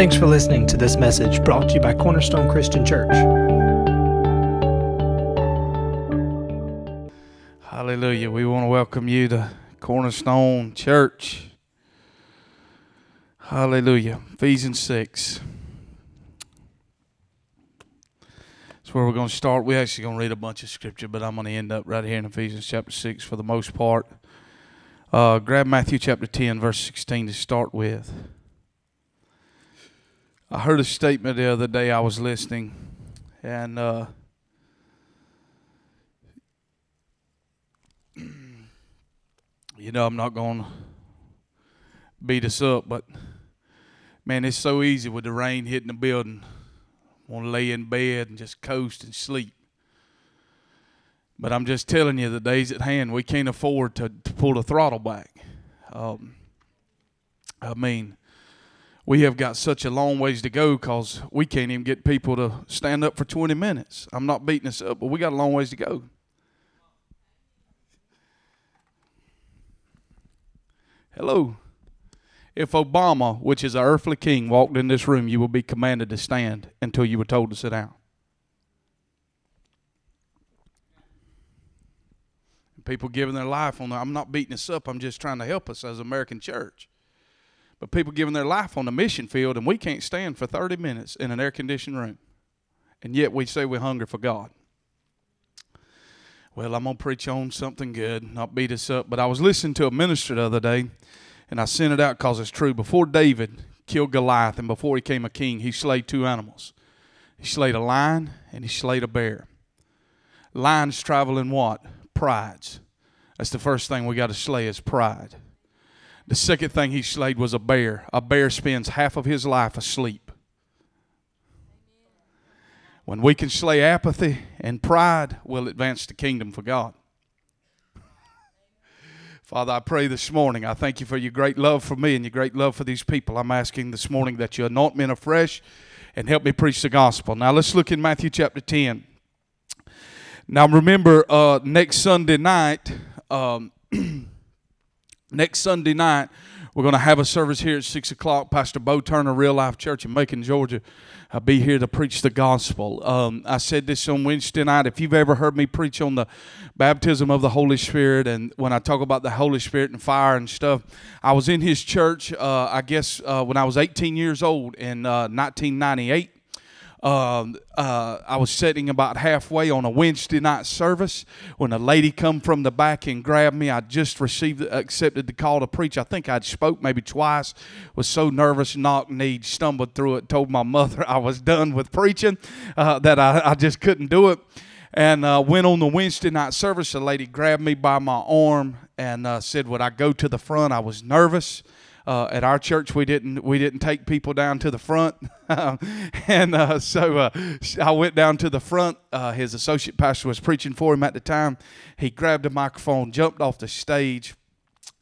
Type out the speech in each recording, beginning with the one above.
Thanks for listening to this message brought to you by Cornerstone Christian Church. Hallelujah. We want to welcome you to Cornerstone Church. Hallelujah. Ephesians 6. That's where we're going to start. We're actually going to read a bunch of scripture, but I'm going to end up right here in Ephesians chapter 6 for the most part. Uh, grab Matthew chapter 10, verse 16 to start with. I heard a statement the other day I was listening, and uh, you know, I'm not going to beat us up, but man, it's so easy with the rain hitting the building. Want to lay in bed and just coast and sleep. But I'm just telling you, the days at hand, we can't afford to, to pull the throttle back. Um, I mean, we have got such a long ways to go because we can't even get people to stand up for 20 minutes. I'm not beating us up, but we got a long ways to go. Hello. If Obama, which is our earthly king, walked in this room, you would be commanded to stand until you were told to sit down. People giving their life on the, I'm not beating us up, I'm just trying to help us as American church. But people giving their life on the mission field, and we can't stand for 30 minutes in an air conditioned room. And yet we say we hunger for God. Well, I'm going to preach on something good, not beat us up. But I was listening to a minister the other day, and I sent it out because it's true. Before David killed Goliath and before he came a king, he slayed two animals. He slayed a lion and he slayed a bear. Lions travel in what? Prides. That's the first thing we got to slay is pride. The second thing he slayed was a bear. A bear spends half of his life asleep. When we can slay apathy and pride, we'll advance the kingdom for God. Father, I pray this morning, I thank you for your great love for me and your great love for these people. I'm asking this morning that you anoint me afresh and help me preach the gospel. Now let's look in Matthew chapter 10. Now remember, uh, next Sunday night, um, next Sunday night, we're going to have a service here at 6 o'clock. Pastor Bo Turner, Real Life Church in Macon, Georgia. I'll be here to preach the gospel. Um, I said this on Wednesday night. If you've ever heard me preach on the baptism of the Holy Spirit, and when I talk about the Holy Spirit and fire and stuff, I was in his church, uh, I guess, uh, when I was 18 years old in uh, 1998 um, uh, I was sitting about halfway on a Wednesday night service when a lady come from the back and grabbed me. I just received, accepted the call to preach. I think I'd spoke maybe twice. Was so nervous, knock kneed, stumbled through it. Told my mother I was done with preaching, uh, that I, I just couldn't do it and uh, went on the Wednesday night service. A lady grabbed me by my arm and uh, said, "Would I go to the front?" I was nervous. Uh, at our church, we didn't we didn't take people down to the front, and uh, so uh, I went down to the front. Uh, his associate pastor was preaching for him at the time. He grabbed a microphone, jumped off the stage,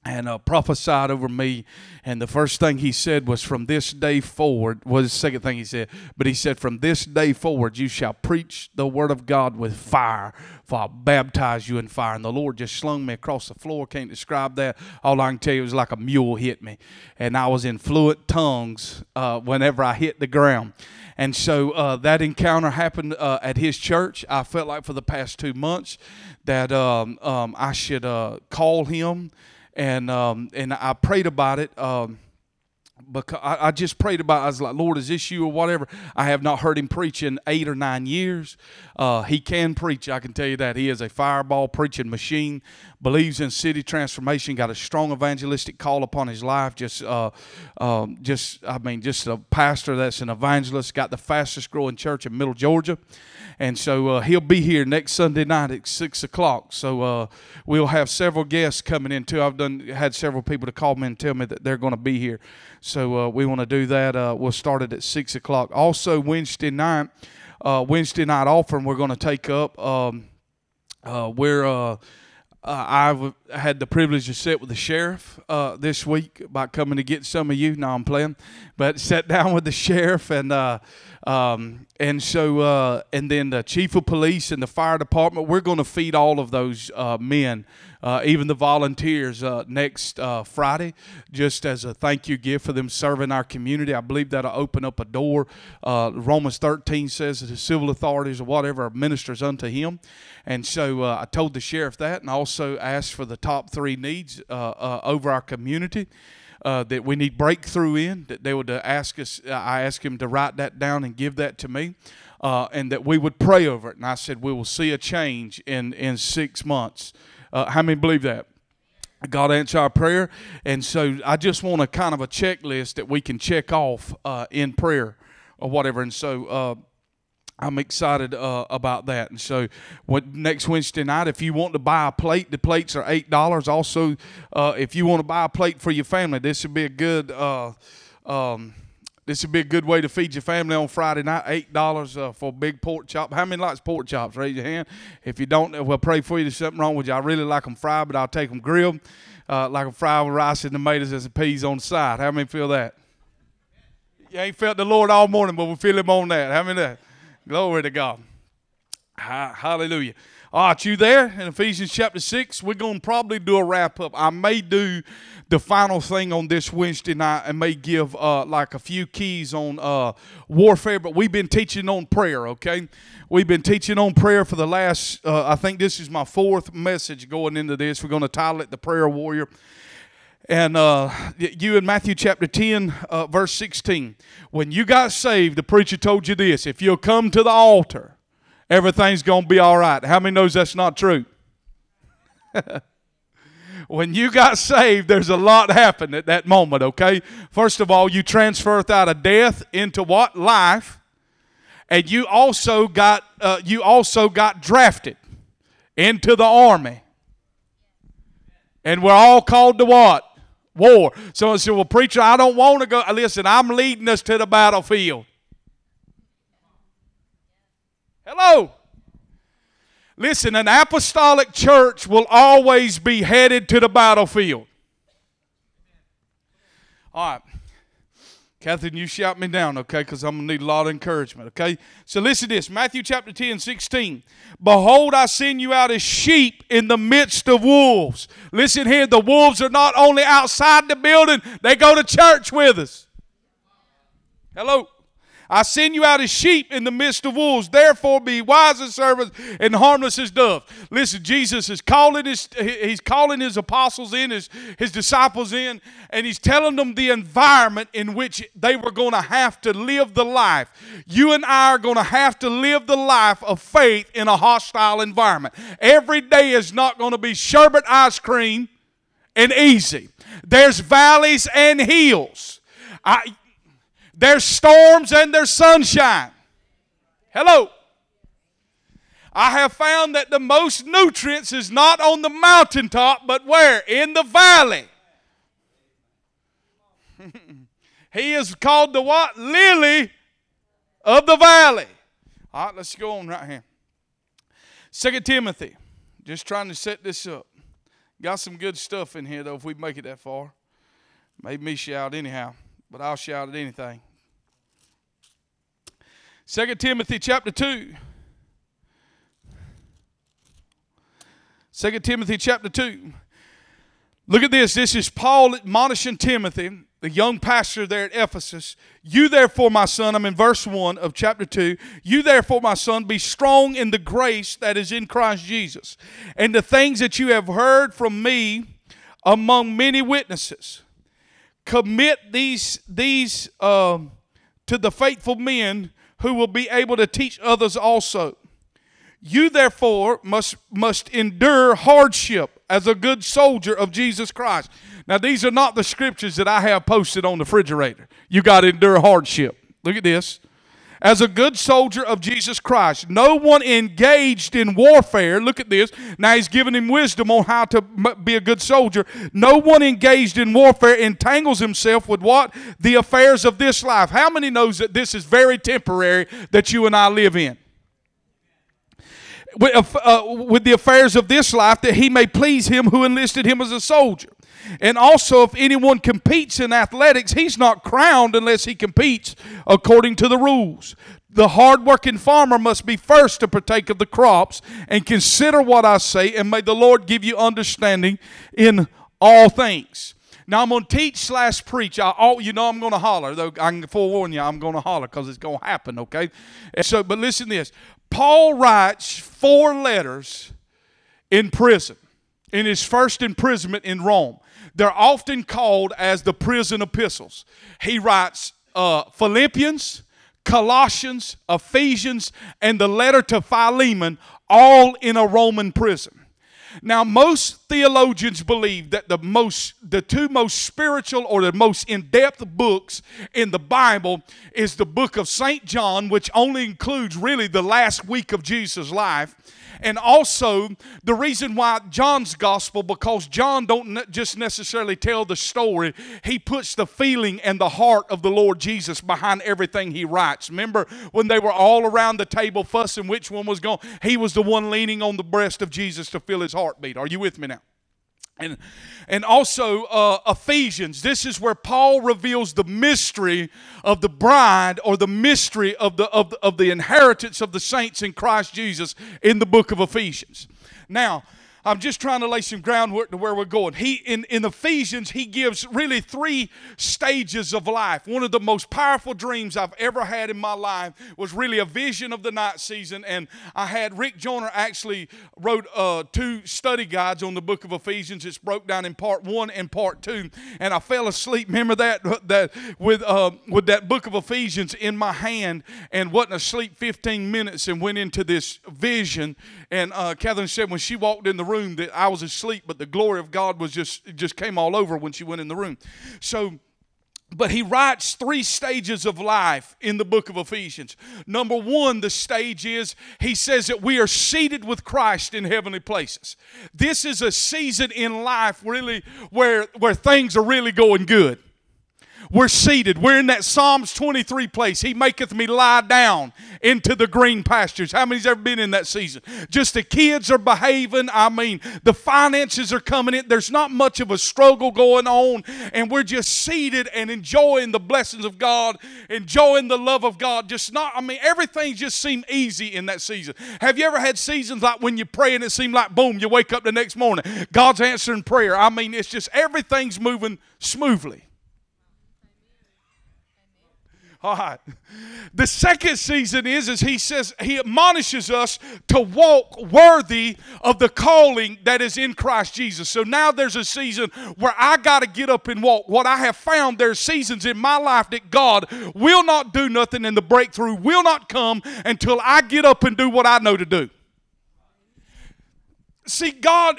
and uh, prophesied over me. And the first thing he said was, From this day forward, was the second thing he said, but he said, From this day forward, you shall preach the word of God with fire, for I'll baptize you in fire. And the Lord just slung me across the floor. Can't describe that. All I can tell you is like a mule hit me. And I was in fluent tongues uh, whenever I hit the ground. And so uh, that encounter happened uh, at his church. I felt like for the past two months that um, um, I should uh, call him and um, and I prayed about it. Um, because I, I, just prayed about. It. I was like, Lord, is this you or whatever? I have not heard him preach in eight or nine years. Uh, he can preach. I can tell you that he is a fireball preaching machine. Believes in city transformation. Got a strong evangelistic call upon his life. Just, uh, um, just I mean, just a pastor that's an evangelist. Got the fastest growing church in Middle Georgia and so uh, he'll be here next Sunday night at six o'clock. So uh, we'll have several guests coming in too. I've done had several people to call me and tell me that they're going to be here. So uh, we want to do that. Uh, we'll start it at six o'clock. Also Wednesday night, uh, Wednesday night offering we're going to take up. Um, uh, we're uh, I've had the privilege to sit with the sheriff uh, this week by coming to get some of you. No, I'm playing, but sat down with the sheriff and uh, Um, and so, uh, and then the chief of police and the fire department, we're going to feed all of those uh, men, uh, even the volunteers, uh, next uh, Friday, just as a thank you gift for them serving our community. I believe that'll open up a door. Uh, Romans 13 says that the civil authorities or whatever are ministers unto him. And so I told the sheriff that and also asked for the top three needs over our community uh, that we need breakthrough in. That they would uh, ask us. Uh, I asked him to write that down and give that to me, uh, and that we would pray over it. And I said we will see a change in in six months. Uh, how many believe that? God answer our prayer, and so I just want a kind of a checklist that we can check off uh, in prayer or whatever. And so I'm excited uh, about that. And so, what, next Wednesday night, if you want to buy a plate, the plates are eight dollars. Also, uh, if you want to buy a plate for your family, this would be a good. Uh, um, this would be a good way to feed your family on Friday night. Eight dollars uh, for a big pork chop. How many likes pork chops? Raise your hand. If you don't, we'll pray for you. There's something wrong with you. I really like them fried, but I'll take them grilled, uh, like a fried with rice and tomatoes and some peas on the side. How many feel that? You ain't felt the Lord all morning, but we feel Him on that. How many that? Glory to God. Hallelujah. All right, you there in Ephesians chapter 6? We're going to probably do a wrap up. I may do the final thing on this Wednesday night and may give uh, like a few keys on uh, warfare, but we've been teaching on prayer, okay? We've been teaching on prayer for the last, uh, I think this is my fourth message going into this. We're going to title it The Prayer Warrior. And uh, you in Matthew chapter 10, uh, verse 16, when you got saved, the preacher told you this if you'll come to the altar, everything's going to be all right. How many knows that's not true? when you got saved, there's a lot happened at that moment, okay? First of all, you transferred out of death into what? Life. And you also got uh, you also got drafted into the army. And we're all called to what? war. Someone said, Well, preacher, I don't want to go. Listen, I'm leading us to the battlefield. Hello. Listen, an apostolic church will always be headed to the battlefield. All right. Catherine, you shout me down, okay? Because I'm going to need a lot of encouragement, okay? So listen to this Matthew chapter 10, 16. Behold, I send you out as sheep in the midst of wolves. Listen here, the wolves are not only outside the building, they go to church with us. Hello. I send you out as sheep in the midst of wolves. Therefore, be wise as servants and harmless as doves. Listen, Jesus is calling his he's calling his apostles in, his, his disciples in, and he's telling them the environment in which they were going to have to live the life. You and I are going to have to live the life of faith in a hostile environment. Every day is not going to be sherbet ice cream and easy. There's valleys and hills. I, there's storms and there's sunshine. Hello. I have found that the most nutrients is not on the mountaintop, but where? In the valley. he is called the what? Lily of the valley. All right, let's go on right here. Second Timothy. Just trying to set this up. Got some good stuff in here, though, if we make it that far. Made me shout anyhow, but I'll shout at anything. Second Timothy chapter 2. 2 Timothy chapter 2. Look at this. This is Paul admonishing Timothy, the young pastor there at Ephesus. You therefore, my son, I'm in verse 1 of chapter 2. You therefore, my son, be strong in the grace that is in Christ Jesus, and the things that you have heard from me among many witnesses. Commit these, these um, to the faithful men who will be able to teach others also. You therefore must must endure hardship as a good soldier of Jesus Christ. Now these are not the scriptures that I have posted on the refrigerator. You got to endure hardship. Look at this as a good soldier of Jesus Christ. No one engaged in warfare, look at this. Now he's giving him wisdom on how to be a good soldier. No one engaged in warfare entangles himself with what? The affairs of this life. How many knows that this is very temporary that you and I live in? With, uh, with the affairs of this life that he may please him who enlisted him as a soldier. And also, if anyone competes in athletics, he's not crowned unless he competes according to the rules. The hardworking farmer must be first to partake of the crops and consider what I say, and may the Lord give you understanding in all things. Now I'm going to teach slash preach. I, oh, you know I'm going to holler. Though I can forewarn you, I'm going to holler because it's going to happen. Okay. And so, but listen to this. Paul writes four letters in prison in his first imprisonment in Rome. They're often called as the prison epistles. He writes uh, Philippians, Colossians, Ephesians, and the letter to Philemon, all in a Roman prison. Now, most theologians believe that the most, the two most spiritual or the most in-depth books in the Bible is the book of Saint John, which only includes really the last week of Jesus' life, and also the reason why John's gospel because John don't just necessarily tell the story he puts the feeling and the heart of the Lord Jesus behind everything he writes. Remember when they were all around the table fussing which one was going he was the one leaning on the breast of Jesus to feel his heartbeat. Are you with me now and, and also uh, Ephesians. This is where Paul reveals the mystery of the bride or the mystery of the, of, the, of the inheritance of the saints in Christ Jesus in the book of Ephesians. Now, I'm just trying to lay some groundwork to where we're going. He in, in Ephesians, he gives really three stages of life. One of the most powerful dreams I've ever had in my life was really a vision of the night season. And I had Rick Joyner actually wrote uh, two study guides on the book of Ephesians. It's broke down in part one and part two. And I fell asleep. Remember that that with uh, with that book of Ephesians in my hand and wasn't asleep 15 minutes and went into this vision. And uh, Catherine said when she walked in the room room that I was asleep, but the glory of God was just just came all over when she went in the room. So but he writes three stages of life in the book of Ephesians. Number one, the stage is he says that we are seated with Christ in heavenly places. This is a season in life really where, where things are really going good. We're seated. We're in that Psalms 23 place. He maketh me lie down into the green pastures. How many's ever been in that season? Just the kids are behaving. I mean, the finances are coming in. There's not much of a struggle going on, and we're just seated and enjoying the blessings of God, enjoying the love of God. Just not, I mean, everything just seemed easy in that season. Have you ever had seasons like when you pray and it seemed like boom, you wake up the next morning, God's answering prayer? I mean, it's just everything's moving smoothly. All right. The second season is, as he says, he admonishes us to walk worthy of the calling that is in Christ Jesus. So now there's a season where I got to get up and walk. What I have found, there's seasons in my life that God will not do nothing and the breakthrough will not come until I get up and do what I know to do. See, God,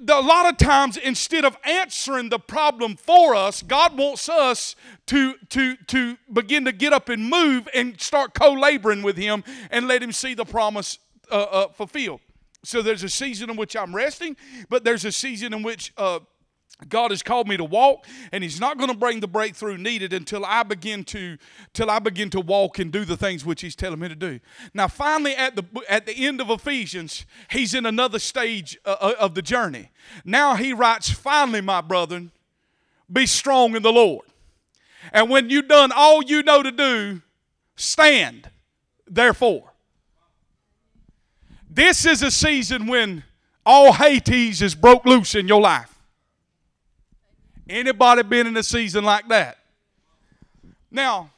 a lot of times instead of answering the problem for us god wants us to to to begin to get up and move and start co-laboring with him and let him see the promise uh, uh, fulfilled. So there's a season in which i'm resting but there's a season in which uh, God has called me to walk, and He's not going to bring the breakthrough needed until I begin to till I begin to walk and do the things which He's telling me to do. Now, finally, at the at the end of Ephesians, He's in another stage uh, uh, of the journey. Now He writes, "Finally, my brethren, be strong in the Lord, and when you've done all you know to do, stand. Therefore, this is a season when all Hades is broke loose in your life." Anybody been in a season like that? Now,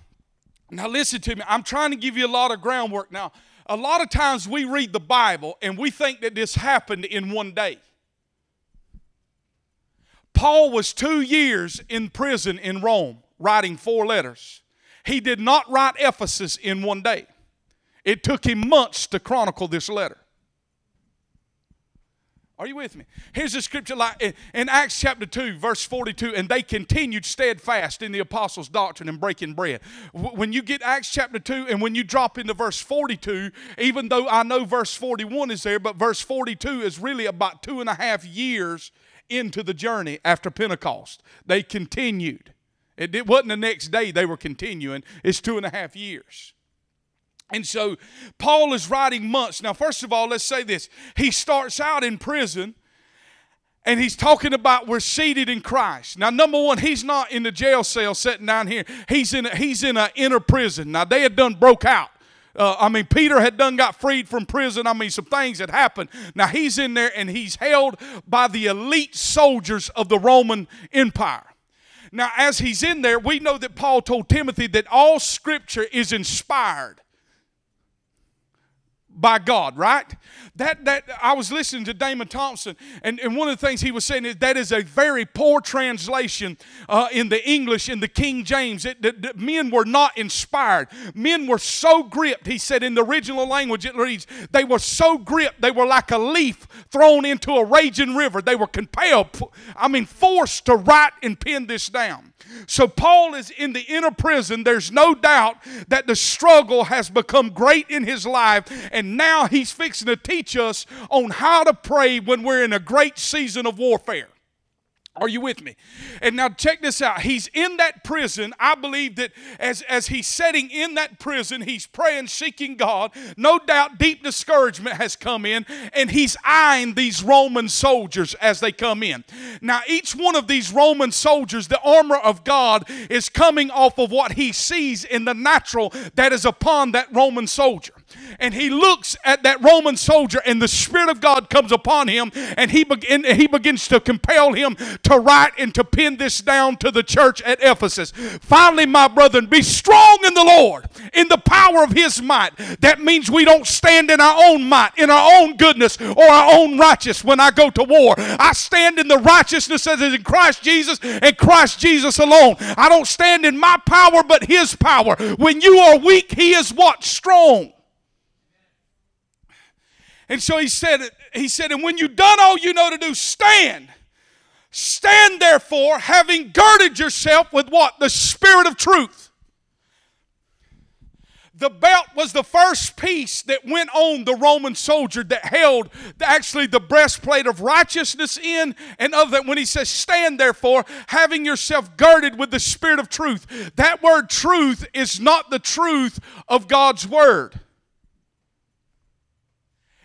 now listen to me. I'm trying to give you a lot of groundwork. Now, a lot of times we read the Bible and we think that this happened in one day. Paul was two years in prison in Rome writing four letters. He did not write Ephesus in one day. It took him months to chronicle this letter. Are you with me? Here's a scripture like in Acts chapter 2, verse 42, and they continued steadfast in the apostles' doctrine and breaking bread. When you get Acts chapter 2 and when you drop into verse 42, even though I know verse 41 is there, but verse 42 is really about two and a half years into the journey after Pentecost. They continued. It wasn't the next day they were continuing, it's two and a half years. And so Paul is writing months. Now, first of all, let's say this. He starts out in prison and he's talking about we're seated in Christ. Now, number one, he's not in the jail cell sitting down here. He's in a, he's in an inner prison. Now, they had done broke out. Uh, I mean, Peter had done got freed from prison. I mean, some things had happened. Now he's in there and he's held by the elite soldiers of the Roman Empire. Now, as he's in there, we know that Paul told Timothy that all scripture is inspired by God, right? That that I was listening to Damon Thompson, and, and one of the things he was saying is that is a very poor translation uh, in the English in the King James. It, men were not inspired. Men were so gripped. He said in the original language it reads, they were so gripped they were like a leaf thrown into a raging river. They were compelled, I mean, forced to write and pen this down. So Paul is in the inner prison. There's no doubt that the struggle has become great in his life, and now he's fixing to teach us on how to pray when we're in a great season of warfare. Are you with me? And now check this out. He's in that prison. I believe that as, as he's sitting in that prison, he's praying, seeking God. No doubt deep discouragement has come in, and he's eyeing these Roman soldiers as they come in. Now, each one of these Roman soldiers, the armor of God is coming off of what he sees in the natural that is upon that Roman soldier and he looks at that Roman soldier, and the Spirit of God comes upon him, and he, begin, he begins to compel him to write and to pin this down to the church at Ephesus. Finally, my brethren, be strong in the Lord, in the power of his might. That means we don't stand in our own might, in our own goodness, or our own righteousness when I go to war. I stand in the righteousness that is in Christ Jesus and Christ Jesus alone. I don't stand in my power, but his power. When you are weak, he is what? Strong. And so he said, he said, and when you've done all you know to do, stand. Stand therefore, having girded yourself with what? The spirit of truth. The belt was the first piece that went on the Roman soldier that held the, actually the breastplate of righteousness in and of that. When he says, Stand therefore, having yourself girded with the spirit of truth. That word truth is not the truth of God's word.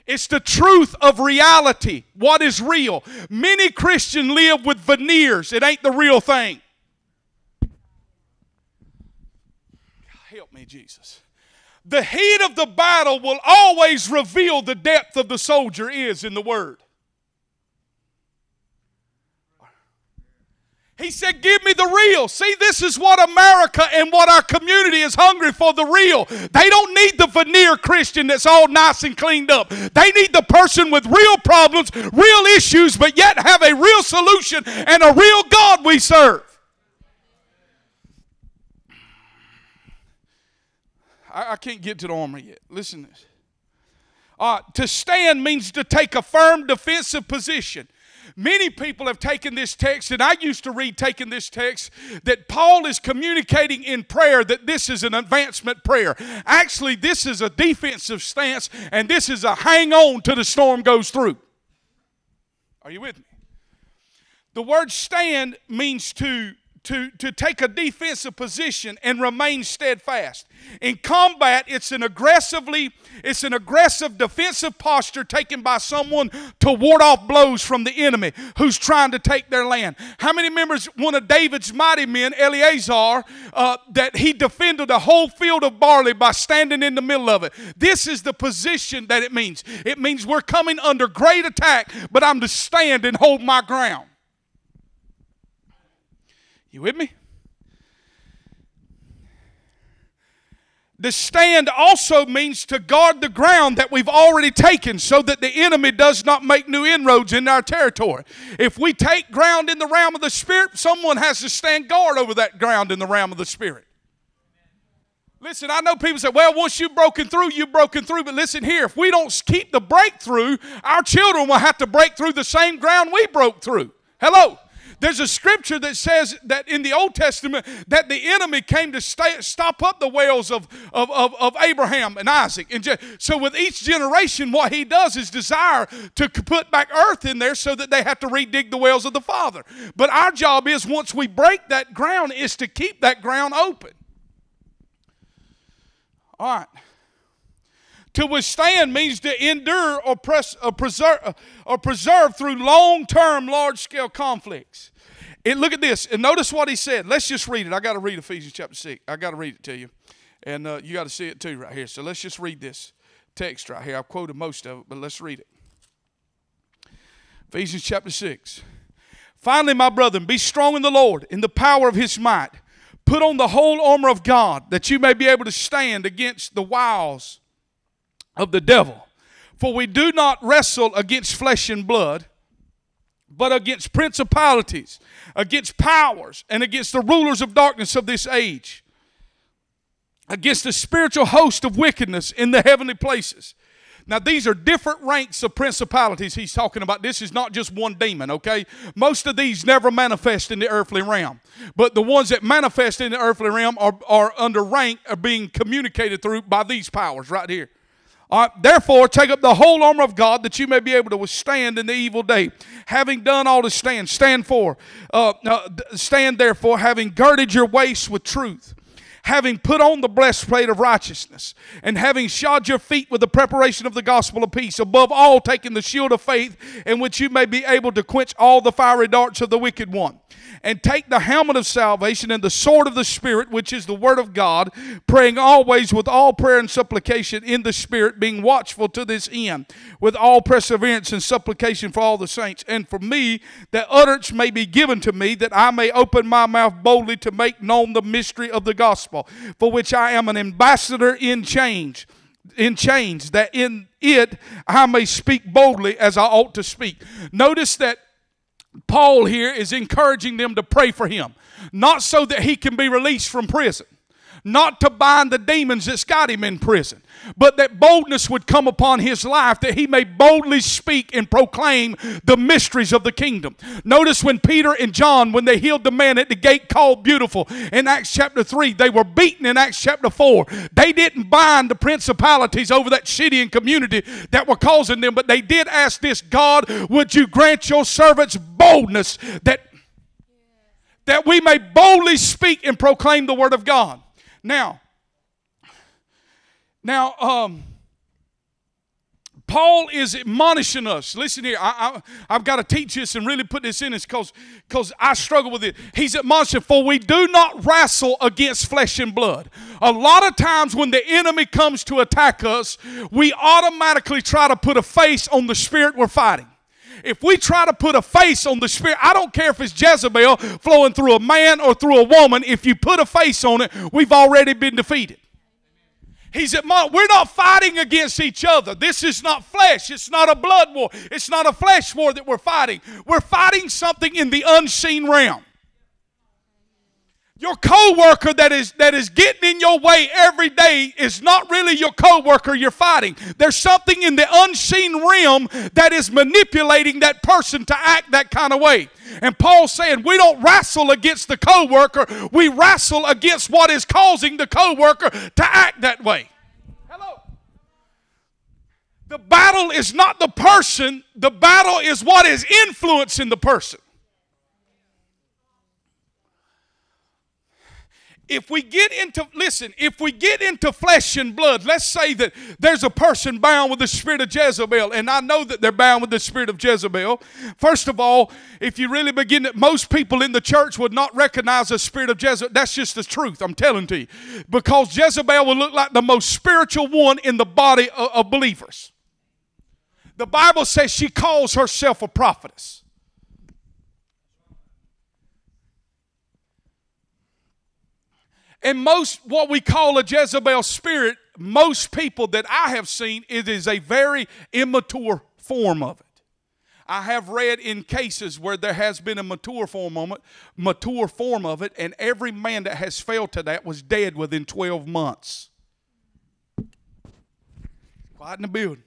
It's the truth of reality, what is real. Many Christians live with veneers, it ain't the real thing. Help me, Jesus. The heat of the battle will always reveal the depth of the soldier is in the Word. He said, Give me the real. See, this is what America and what our community is hungry for the real. They don't need the veneer Christian that's all nice and cleaned up. They need the person with real problems, real issues, but yet have a real solution and a real God we serve. I, I can't get to the armor yet. Listen to this. Uh, to stand means to take a firm defensive position. Many people have taken this text, and I used to read taking this text, that Paul is communicating in prayer that this is an advancement prayer. Actually, this is a defensive stance, and this is a hang on till the storm goes through. Are you with me? The word stand means to to, to take a defensive position and remain steadfast. In combat, it's an aggressively, it's an aggressive defensive posture taken by someone to ward off blows from the enemy who's trying to take their land. How many members, one of David's mighty men, Eleazar, uh, that he defended a whole field of barley by standing in the middle of it? This is the position that it means. It means we're coming under great attack, but I'm to stand and hold my ground. You with me? The stand also means to guard the ground that we've already taken so that the enemy does not make new inroads in our territory. If we take ground in the realm of the Spirit, someone has to stand guard over that ground in the realm of the Spirit. Listen, I know people say, well, once you've broken through, you've broken through. But listen here, if we don't keep the breakthrough, our children will have to break through the same ground we broke through. Hello. There's a scripture that says that in the Old Testament that the enemy came to stay, stop up the wells of, of, of, of Abraham and Isaac. And so with each generation, what he does is desire to put back earth in there so that they have to redig the wells of the Father. But our job is once we break that ground is to keep that ground open. All right. To withstand means to endure or, press, or, preserve, or preserve through long term, large scale conflicts. And look at this, and notice what he said. Let's just read it. I got to read Ephesians chapter 6. I got to read it to you. And uh, you got to see it too right here. So let's just read this text right here. I've quoted most of it, but let's read it. Ephesians chapter 6. Finally, my brethren, be strong in the Lord, in the power of his might. Put on the whole armor of God, that you may be able to stand against the wiles of the devil. For we do not wrestle against flesh and blood, but against principalities, against powers, and against the rulers of darkness of this age, against the spiritual host of wickedness in the heavenly places. Now, these are different ranks of principalities he's talking about. This is not just one demon, okay? Most of these never manifest in the earthly realm. But the ones that manifest in the earthly realm are, are under rank, are being communicated through by these powers right here. Right, therefore, take up the whole armor of God that you may be able to withstand in the evil day. Having done all to stand, stand for, uh, uh, stand therefore, having girded your waist with truth having put on the breastplate of righteousness, and having shod your feet with the preparation of the gospel of peace, above all, taking the shield of faith, in which you may be able to quench all the fiery darts of the wicked one and take the helmet of salvation and the sword of the Spirit, which is the Word of God, praying always with all prayer and supplication in the Spirit, being watchful to this end, with all perseverance and supplication for all the saints, and for me, that utterance may be given to me, that I may open my mouth boldly to make known the mystery of the gospel, for which I am an ambassador in chains in chains, that in it I may speak boldly as I ought to speak. Notice that Paul here is encouraging them to pray for him, not so that he can be released from prison, not to bind the demons that's got him in prison, but that boldness would come upon his life that he may boldly speak and proclaim the mysteries of the kingdom. Notice when Peter and John, when they healed the man at the gate called Beautiful in Acts chapter 3, they were beaten in Acts chapter 4. They didn't bind the principalities over that city and community that were causing them, but they did ask this God, would you grant your servants boldness that that we may boldly speak and proclaim the word of God. Now, now, um, Paul is admonishing us. Listen here, I, have got to teach this and really put this in this because I struggle with it. He's admonishing, for we do not wrestle against flesh and blood. A lot of times when the enemy comes to attack us, we automatically try to put a face on the spirit we're fighting. If we try to put a face on the spirit, I don't care if it's Jezebel flowing through a man or through a woman, if you put a face on it, we've already been defeated. He's at we're not fighting against each other. This is not flesh. It's not a blood war. It's not a flesh war that we're fighting. We're fighting something in the unseen realm. Your coworker that is that is getting in your way every day is not really your coworker you're fighting. There's something in the unseen realm that is manipulating that person to act that kind of way. And Paul's saying we don't wrestle against the coworker, we wrestle against what is causing the coworker to act that way. Hello. The battle is not the person, the battle is what is influencing the person. If we get into, listen, if we get into flesh and blood, let's say that there's a person bound with the spirit of Jezebel, and I know that they're bound with the spirit of Jezebel. First of all, if you really begin to, most people in the church would not recognize the spirit of Jezebel. That's just the truth, I'm telling to you. Because Jezebel will look like the most spiritual one in the body of, of believers. The Bible says she calls herself a prophetess. And most, what we call a Jezebel spirit, most people that I have seen, it is a very immature form of it. I have read in cases where there has been a mature form of it, mature form of it, and every man that has failed to that was dead within 12 months. Quiet in the building.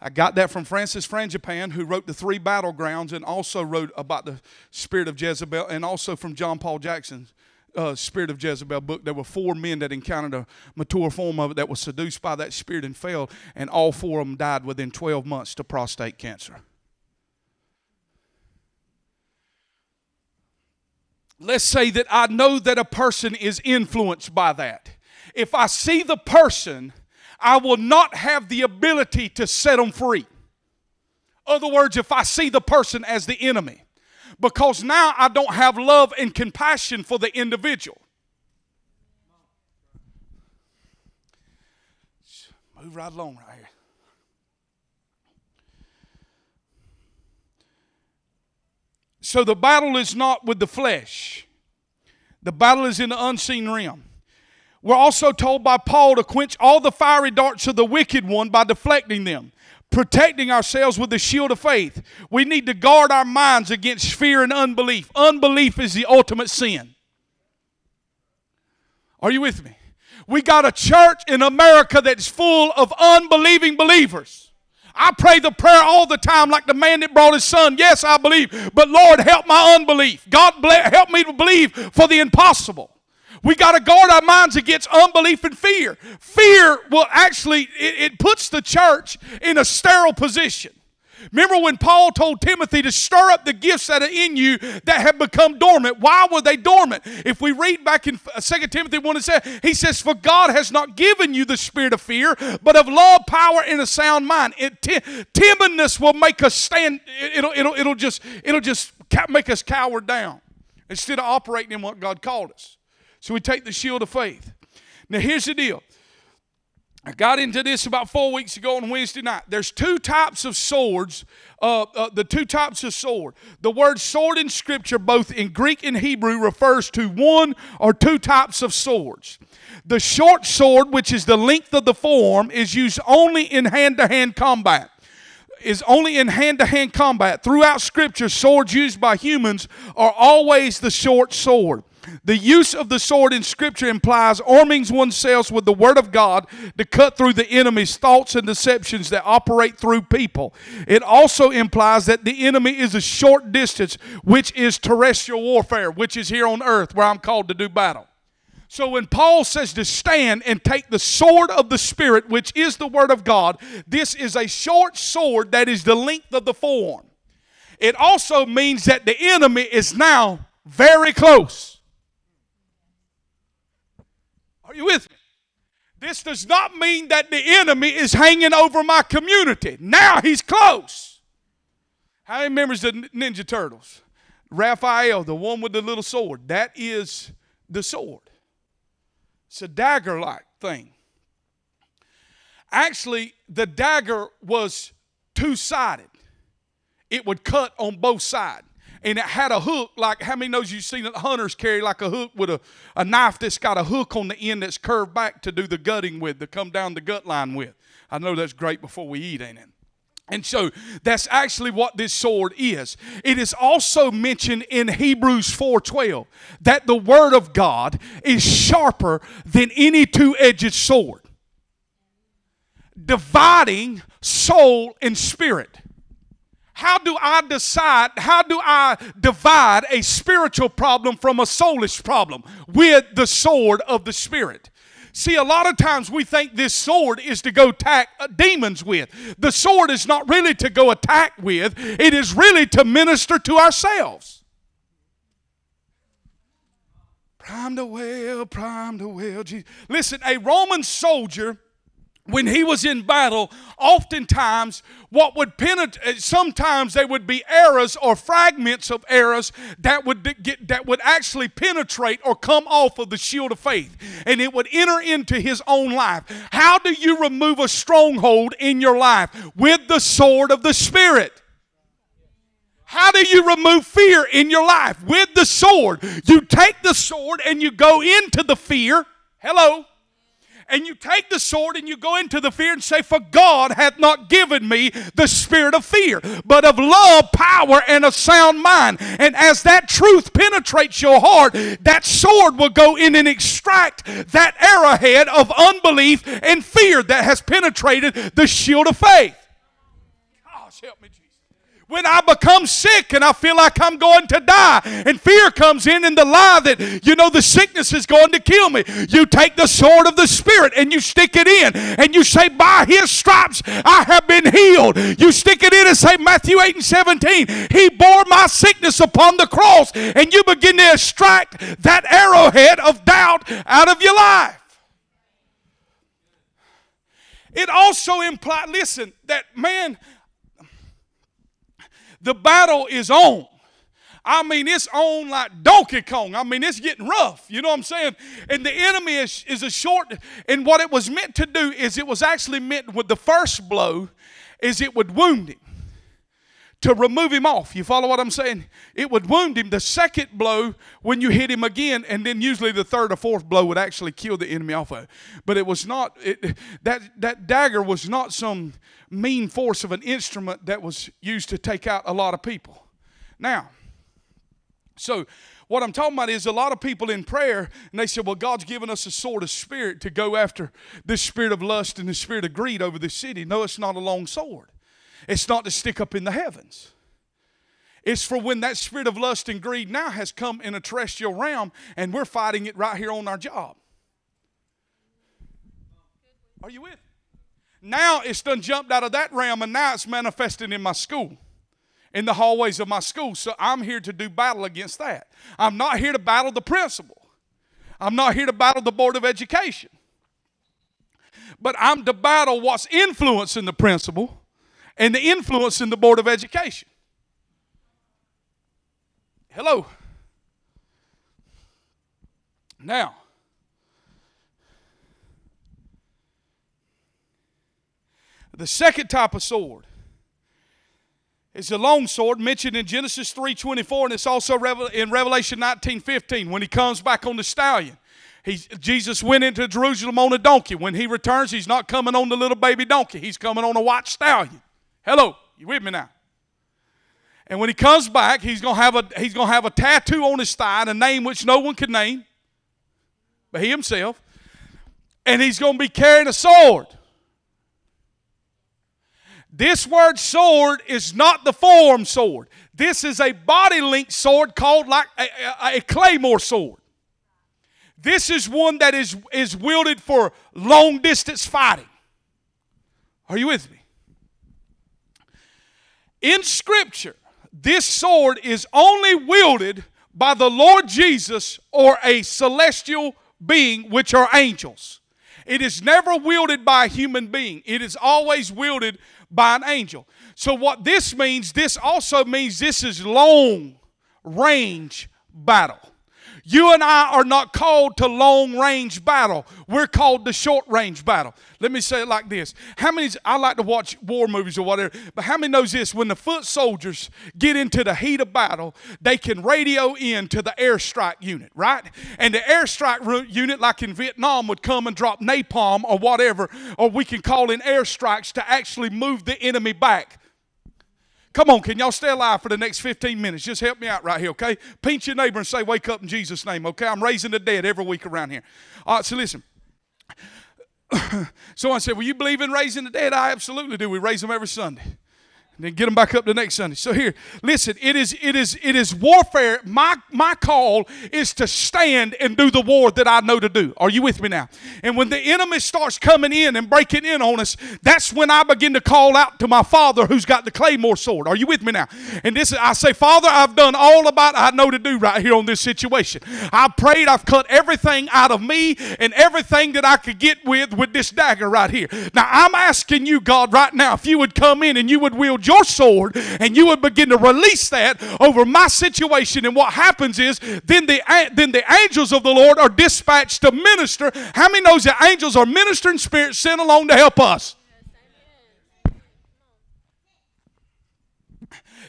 I got that from Francis Frangipane, who wrote The Three Battlegrounds and also wrote about the spirit of Jezebel, and also from John Paul Jackson uh, Spirit of Jezebel book, there were four men that encountered a mature form of it that was seduced by that spirit and fell, and all four of them died within 12 months to prostate cancer. Let's say that I know that a person is influenced by that. If I see the person, I will not have the ability to set them free. Other words, if I see the person as the enemy, because now I don't have love and compassion for the individual. Move right along right here. So the battle is not with the flesh, the battle is in the unseen realm. We're also told by Paul to quench all the fiery darts of the wicked one by deflecting them, protecting ourselves with the shield of faith. We need to guard our minds against fear and unbelief. Unbelief is the ultimate sin. Are you with me? We got a church in America that's full of unbelieving believers. I pray the prayer all the time, like the man that brought his son. Yes, I believe, but Lord, help my unbelief. God, help me to believe for the impossible. We got to guard our minds against unbelief and fear. Fear will actually, it, it puts the church in a sterile position. Remember when Paul told Timothy to stir up the gifts that are in you that have become dormant? Why were they dormant? If we read back in uh, 2 Timothy 1 and 7, he says, For God has not given you the spirit of fear, but of love, power, and a sound mind. It, t- timidness will make us stand, it'll, it'll, it'll just, it'll just make us cower down instead of operating in what God called us. So we take the shield of faith. Now here's the deal I got into this about four weeks ago on Wednesday night. There's two types of swords, uh, uh, the two types of sword. The word sword in Scripture, both in Greek and Hebrew, refers to one or two types of swords. The short sword, which is the length of the forearm, is used only in hand to hand combat. Is only in hand to hand combat. Throughout Scripture, swords used by humans are always the short sword. The use of the sword in Scripture implies arming oneself with the Word of God to cut through the enemy's thoughts and deceptions that operate through people. It also implies that the enemy is a short distance, which is terrestrial warfare, which is here on earth where I'm called to do battle. So when Paul says to stand and take the sword of the Spirit, which is the Word of God, this is a short sword that is the length of the forearm. It also means that the enemy is now very close. Are you with me? This does not mean that the enemy is hanging over my community. Now he's close. How many members of Ninja Turtles? Raphael, the one with the little sword, that is the sword. It's a dagger like thing. Actually, the dagger was two sided, it would cut on both sides and it had a hook like how many knows you've seen hunters carry like a hook with a, a knife that's got a hook on the end that's curved back to do the gutting with to come down the gut line with? I know that's great before we eat ain't it? And so that's actually what this sword is. It is also mentioned in Hebrews 4:12 that the word of God is sharper than any two-edged sword, dividing soul and spirit how do I decide, how do I divide a spiritual problem from a soulish problem? With the sword of the Spirit. See, a lot of times we think this sword is to go attack uh, demons with. The sword is not really to go attack with, it is really to minister to ourselves. Prime the well, prime the well. Jesus. Listen, a Roman soldier when he was in battle, oftentimes what would penetrate, eh, sometimes there would be arrows or fragments of arrows that would get, that would actually penetrate or come off of the shield of faith, and it would enter into his own life. How do you remove a stronghold in your life? With the sword of the Spirit. How do you remove fear in your life? With the sword. You take the sword and you go into the fear. Hello and you take the sword and you go into the fear and say, For God hath not given me the spirit of fear, but of love, power, and a sound mind. And as that truth penetrates your heart, that sword will go in and extract that arrowhead of unbelief and fear that has penetrated the shield of faith. Gosh, help me, Jesus when I become sick and I feel like I'm going to die, and fear comes in and the lie that, you know, the sickness is going to kill me, you take the sword of the Spirit and you stick it in, and you say, By his stripes I have been healed. You stick it in and say, Matthew 8 and 17, He bore my sickness upon the cross, and you begin to extract that arrowhead of doubt out of your life. It also implies, listen, that man, the battle is on. I mean, it's on like Donkey Kong. I mean, it's getting rough. You know what I'm saying? And the enemy is, is a short, and what it was meant to do is it was actually meant with the first blow, is it would wound him to remove him off. You follow what I'm saying? It would wound him. The second blow, when you hit him again, and then usually the third or fourth blow would actually kill the enemy off of it. But it was not, it, that, that dagger was not some mean force of an instrument that was used to take out a lot of people. Now, so, what I'm talking about is a lot of people in prayer, and they say, Well, God's given us a sword of spirit to go after this spirit of lust and the spirit of greed over this city. No, it's not a long sword. It's not to stick up in the heavens. It's for when that spirit of lust and greed now has come in a terrestrial realm and we're fighting it right here on our job. Are you with? Now it's done jumped out of that realm and now it's manifesting in my school in the hallways of my school. So I'm here to do battle against that. I'm not here to battle the principal. I'm not here to battle the Board of Education. But I'm to battle what's influencing the principal and the influence in the Board of Education. Hello. Now, the second type of sword is a long sword mentioned in Genesis 3:24 and it's also in Revelation 19:15 when he comes back on the stallion. Jesus went into Jerusalem on a donkey. When he returns, he's not coming on the little baby donkey. He's coming on a white stallion. Hello, you with me now? And when he comes back, he's gonna have a he's gonna have a tattoo on his thigh, a name which no one could name, but he himself. And he's gonna be carrying a sword. This word sword is not the form sword. This is a body link sword called like a, a, a, claymore sword. This is one that is, is wielded for long distance fighting. Are you with me? In Scripture, this sword is only wielded by the Lord Jesus or a celestial being, which are angels. It is never wielded by a human being, it is always wielded by an angel. So, what this means, this also means this is long range battle. You and I are not called to long range battle. We're called to short range battle. Let me say it like this. How many, I like to watch war movies or whatever, but how many knows this? When the foot soldiers get into the heat of battle, they can radio in to the airstrike unit, right? And the airstrike unit, like in Vietnam, would come and drop napalm or whatever, or we can call in airstrikes to actually move the enemy back. Come on, can y'all stay alive for the next 15 minutes? Just help me out right here, okay? Pinch your neighbor and say, Wake up in Jesus' name, okay? I'm raising the dead every week around here. All right, so listen. Someone said, Well, you believe in raising the dead? I absolutely do. We raise them every Sunday and then get them back up the next Sunday. So here, listen, it is it is it is warfare. My my call is to stand and do the war that I know to do. Are you with me now? And when the enemy starts coming in and breaking in on us, that's when I begin to call out to my Father who's got the claymore sword. Are you with me now? And this I say, Father, I've done all about I know to do right here on this situation. I prayed, I've cut everything out of me and everything that I could get with with this dagger right here. Now I'm asking you, God, right now, if you would come in and you would wield your sword and you would begin to release that over my situation. And what happens is then the, then the angels of the Lord are dispatched to minister. How many knows that angels are ministering spirits sent along to help us?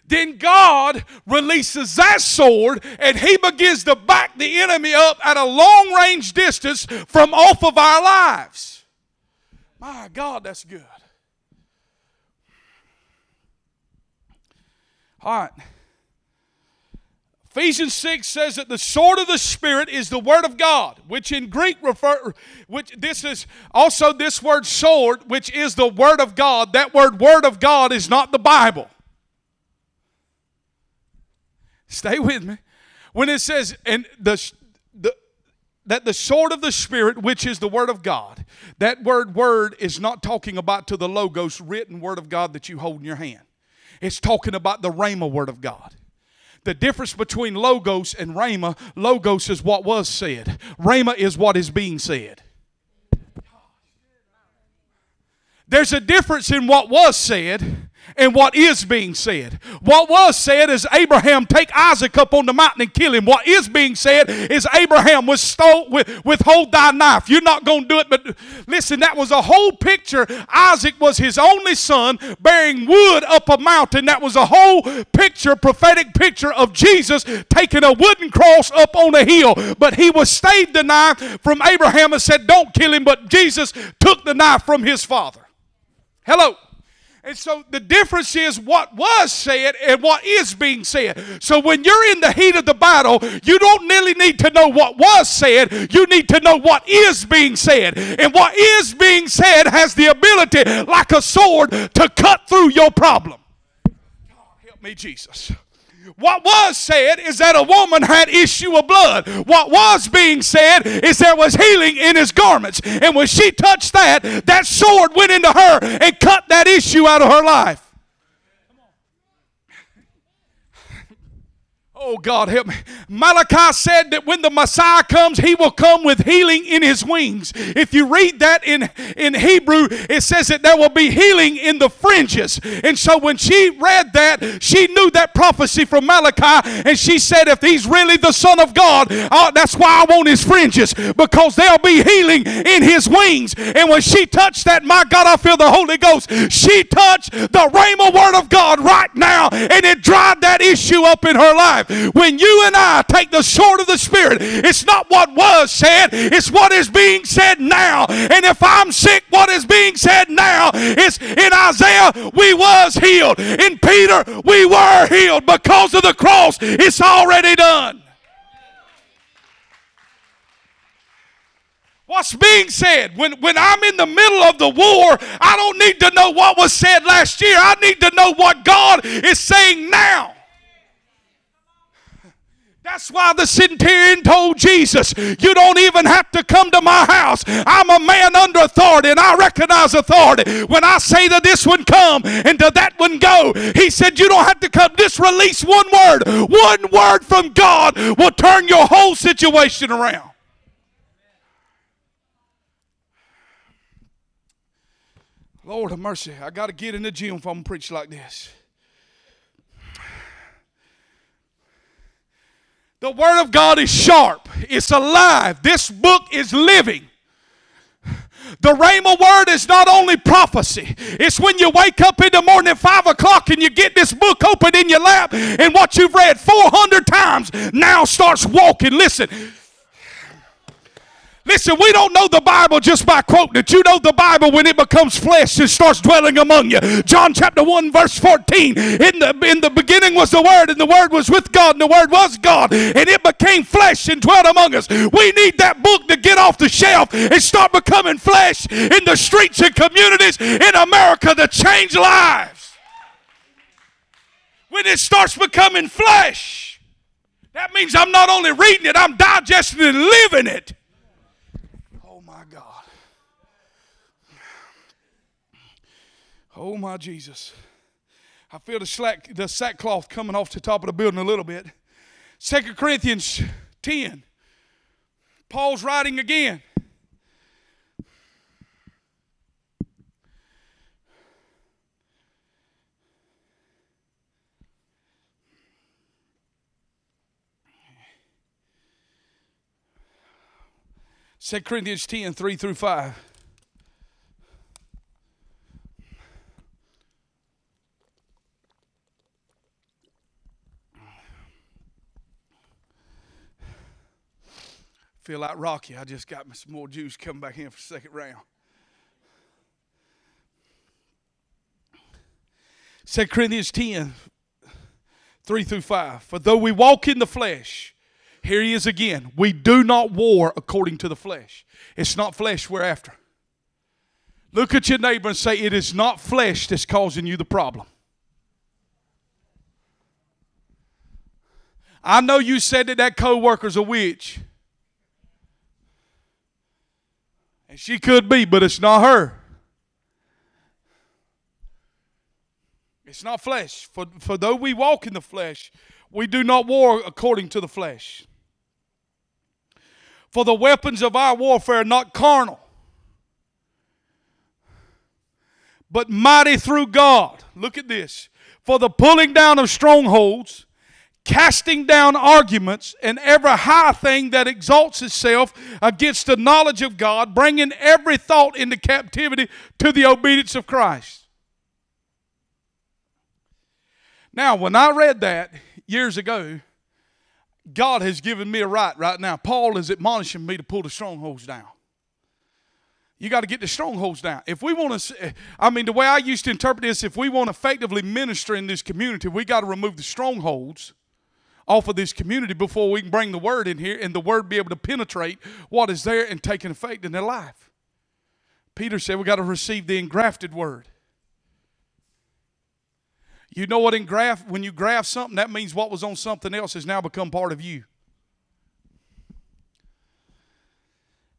then God releases that sword and he begins to back the enemy up at a long range distance from off of our lives. My God, that's good. All right. Ephesians 6 says that the sword of the Spirit is the Word of God, which in Greek refer, which this is also this word sword, which is the Word of God. That word Word of God is not the Bible. Stay with me. When it says, and the, the that the sword of the Spirit, which is the Word of God, that word word is not talking about to the logos written Word of God that you hold in your hand. It's talking about the Rhema word of God. The difference between logos and Rhema, logos is what was said. Rhema is what is being said. There's a difference in what was said and what is being said. What was said is Abraham take Isaac up on the mountain and kill him. What is being said is Abraham was stole with, withhold thy knife. You're not going to do it, but listen, that was a whole picture. Isaac was his only son bearing wood up a mountain. That was a whole picture, prophetic picture of Jesus taking a wooden cross up on a hill. But he was staved the knife from Abraham and said, Don't kill him. But Jesus took the knife from his father. Hello. And so the difference is what was said and what is being said. So when you're in the heat of the battle, you don't really need to know what was said. You need to know what is being said. And what is being said has the ability, like a sword, to cut through your problem. help me, Jesus. What was said is that a woman had issue of blood. What was being said is there was healing in his garments. And when she touched that, that sword went into her and cut that issue out of her life. Oh, God, help me. Malachi said that when the Messiah comes, he will come with healing in his wings. If you read that in, in Hebrew, it says that there will be healing in the fringes. And so when she read that, she knew that prophecy from Malachi, and she said, If he's really the Son of God, uh, that's why I want his fringes, because there'll be healing in his wings. And when she touched that, my God, I feel the Holy Ghost. She touched the Rhema word of God right now, and it dried that issue up in her life. When you and I take the sword of the Spirit, it's not what was said, it's what is being said now. And if I'm sick, what is being said now is in Isaiah, we was healed. In Peter, we were healed. Because of the cross, it's already done. What's being said? When, when I'm in the middle of the war, I don't need to know what was said last year. I need to know what God is saying now. That's why the centurion told Jesus, You don't even have to come to my house. I'm a man under authority and I recognize authority. When I say to this one come and to that one go, he said, You don't have to come. Just release one word. One word from God will turn your whole situation around. Lord of mercy. I got to get in the gym if I'm going to preach like this. The Word of God is sharp, it's alive. This book is living. The Rhema word is not only prophecy. It's when you wake up in the morning at 5 o'clock and you get this book open in your lap and what you've read 400 times now starts walking. Listen, Listen, we don't know the Bible just by quoting it. You know the Bible when it becomes flesh and starts dwelling among you. John chapter 1, verse 14. In the, in the beginning was the Word, and the Word was with God, and the Word was God, and it became flesh and dwelt among us. We need that book to get off the shelf and start becoming flesh in the streets and communities in America to change lives. When it starts becoming flesh, that means I'm not only reading it, I'm digesting and living it. Oh my Jesus. I feel the, slack, the sackcloth coming off the top of the building a little bit. Second Corinthians 10. Paul's writing again. Second Corinthians 10, 3 through 5. Feel like Rocky. I just got me some more juice coming back in for the second round. Second Corinthians 10, 3 through 5. For though we walk in the flesh, here he is again. We do not war according to the flesh. It's not flesh we're after. Look at your neighbor and say, It is not flesh that's causing you the problem. I know you said that that co worker's a witch. And she could be, but it's not her. It's not flesh. For, for though we walk in the flesh, we do not war according to the flesh. For the weapons of our warfare are not carnal. but mighty through God. Look at this. For the pulling down of strongholds, casting down arguments, and every high thing that exalts itself against the knowledge of God, bringing every thought into captivity to the obedience of Christ. Now, when I read that years ago, God has given me a right right now. Paul is admonishing me to pull the strongholds down. You got to get the strongholds down. If we want to, I mean, the way I used to interpret this, if we want to effectively minister in this community, we got to remove the strongholds off of this community before we can bring the word in here and the word be able to penetrate what is there and take an effect in their life. Peter said we got to receive the engrafted word. You know what engraft when you graft something, that means what was on something else has now become part of you.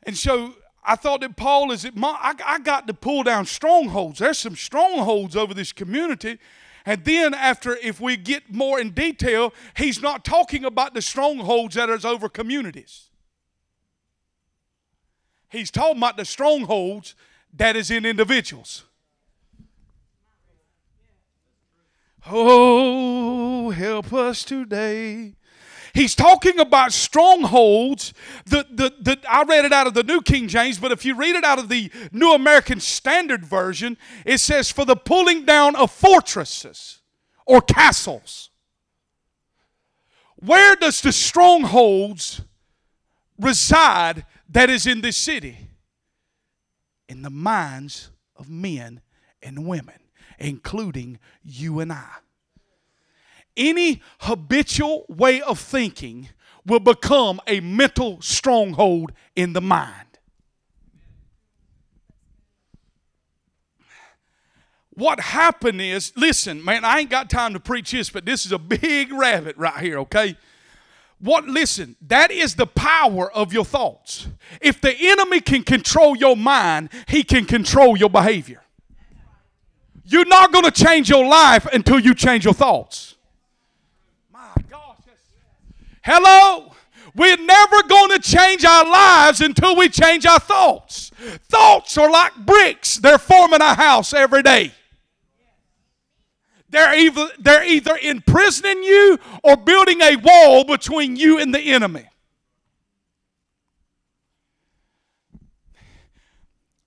And so I thought that Paul is, I, I got to pull down strongholds. There's some strongholds over this community. And then, after, if we get more in detail, he's not talking about the strongholds that is over communities. He's talking about the strongholds that is in individuals. Oh, help us today. He's talking about strongholds. The, the, the, I read it out of the New King James, but if you read it out of the New American Standard Version, it says, For the pulling down of fortresses or castles. Where does the strongholds reside that is in this city? In the minds of men and women including you and I. Any habitual way of thinking will become a mental stronghold in the mind. What happened is, listen, man, I ain't got time to preach this, but this is a big rabbit right here, okay? What listen, that is the power of your thoughts. If the enemy can control your mind, he can control your behavior. You're not going to change your life until you change your thoughts. Hello? We're never going to change our lives until we change our thoughts. Thoughts are like bricks, they're forming a house every day. They're either, they're either imprisoning you or building a wall between you and the enemy.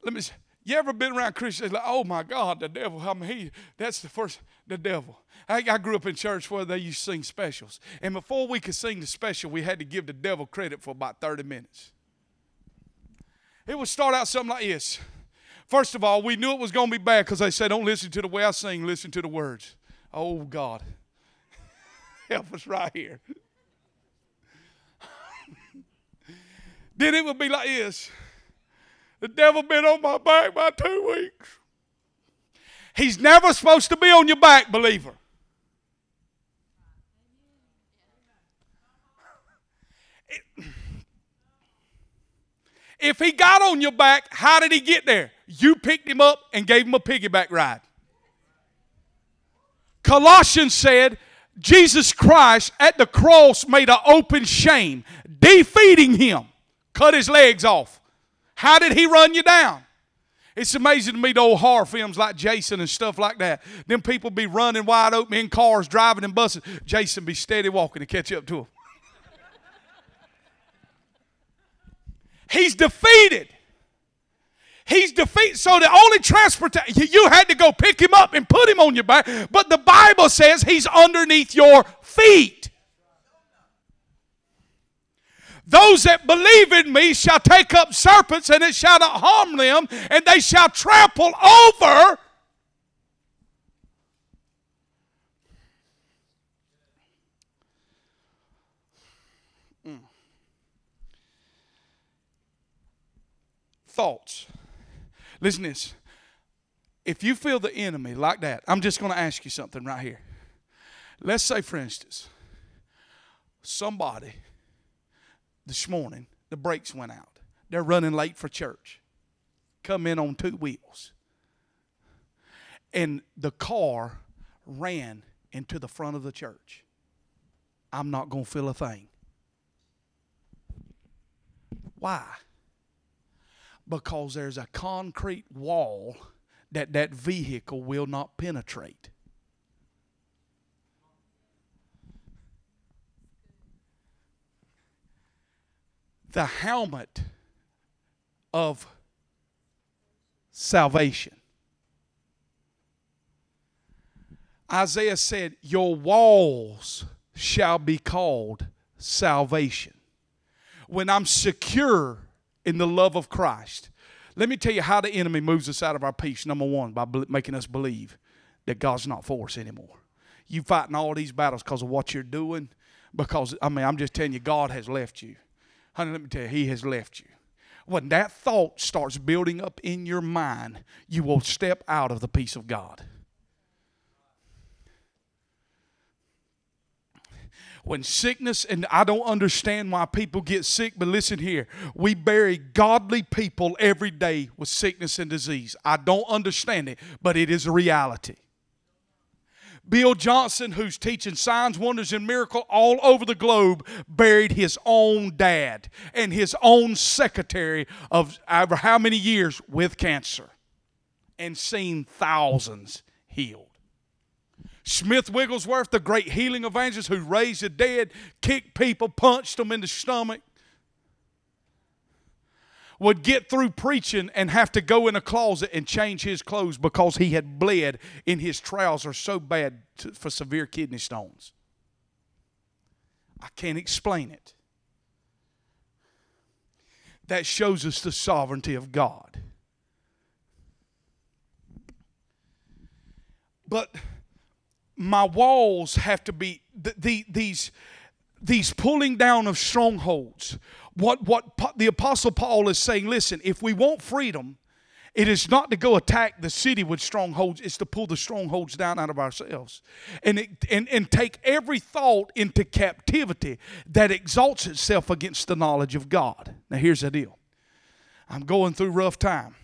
Let me you ever been around Christians like, oh my God, the devil? I mean, he, that's the first, the devil. I, I grew up in church where they used to sing specials. And before we could sing the special, we had to give the devil credit for about 30 minutes. It would start out something like this. First of all, we knew it was going to be bad because they said, don't listen to the way I sing, listen to the words. Oh, God. Help us right here. then it would be like this. The devil been on my back by two weeks. He's never supposed to be on your back, believer. If he got on your back, how did he get there? You picked him up and gave him a piggyback ride. Colossians said, Jesus Christ at the cross made an open shame, defeating him, cut his legs off. How did he run you down? It's amazing to me the old horror films like Jason and stuff like that. Them people be running wide open in cars, driving in buses. Jason be steady walking to catch up to them. He's defeated. He's defeated. So the only transportation, you had to go pick him up and put him on your back. But the Bible says he's underneath your feet. Those that believe in me shall take up serpents, and it shall not harm them, and they shall trample over. Mm. Thoughts. Listen to this. If you feel the enemy like that, I'm just going to ask you something right here. Let's say, for instance, somebody this morning, the brakes went out. They're running late for church. Come in on two wheels. And the car ran into the front of the church. I'm not going to feel a thing. Why? Because there's a concrete wall that that vehicle will not penetrate. The helmet of salvation. Isaiah said, Your walls shall be called salvation. When I'm secure in the love of Christ, let me tell you how the enemy moves us out of our peace. Number one, by making us believe that God's not for us anymore. You fighting all these battles because of what you're doing. Because I mean, I'm just telling you, God has left you. Honey, let me tell you, He has left you. When that thought starts building up in your mind, you will step out of the peace of God. When sickness, and I don't understand why people get sick, but listen here. We bury godly people every day with sickness and disease. I don't understand it, but it is a reality. Bill Johnson, who's teaching signs, wonders, and miracle all over the globe, buried his own dad and his own secretary of over how many years with cancer and seen thousands healed. Smith Wigglesworth, the great healing evangelist who raised the dead, kicked people, punched them in the stomach, would get through preaching and have to go in a closet and change his clothes because he had bled in his trousers so bad to, for severe kidney stones. I can't explain it. That shows us the sovereignty of God. But my walls have to be the, the, these these pulling down of strongholds. What what the apostle Paul is saying, listen, if we want freedom, it is not to go attack the city with strongholds, it's to pull the strongholds down out of ourselves. And, it, and, and take every thought into captivity that exalts itself against the knowledge of God. Now, here's the deal I'm going through rough time.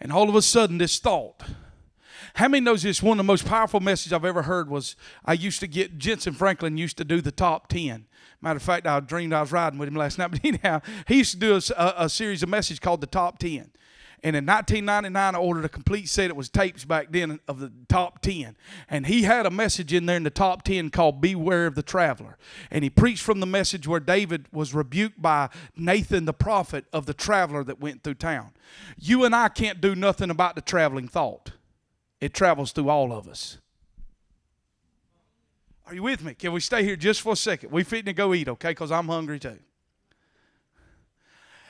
And all of a sudden, this thought how many knows this? One of the most powerful messages I've ever heard was I used to get Jentezen Franklin used to do the top ten. Matter of fact, I dreamed I was riding with him last night. But anyhow, he used to do a, a series of messages called the top ten. And in 1999, I ordered a complete set. It was tapes back then of the top 10. And he had a message in there in the top 10 called Beware of the Traveler. And he preached from the message where David was rebuked by Nathan the prophet of the traveler that went through town. You and I can't do nothing about the traveling thought it travels through all of us. Are you with me? Can we stay here just for a second? We fitting to go eat, okay? Because I'm hungry too.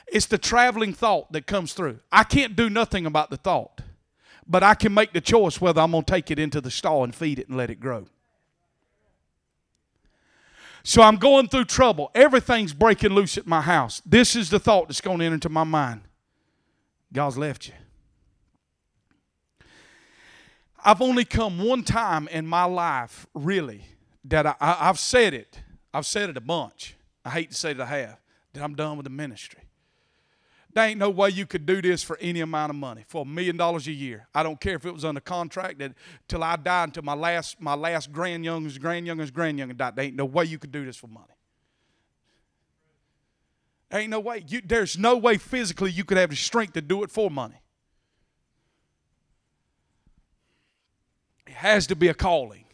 It's the traveling thought that comes through. I can't do nothing about the thought, but I can make the choice whether I'm going to take it into the stall and feed it and let it grow. So I'm going through trouble. Everything's breaking loose at my house. This is the thought that's going to enter into my mind. God's left you. I've only come one time in my life, really, that I, I, have said it. I've said it a bunch. I hate to say that I have, that I'm done with the ministry. There ain't no way you could do this for any amount of money, for a million dollars a year. I don't care if it was under contract that till I die, until my last my last grandyoungest, grandyoungest, grandyoungest died. There ain't no way you could do this for money. There ain't no way. You, there's no way physically you could have the strength to do it for money. Has to be a calling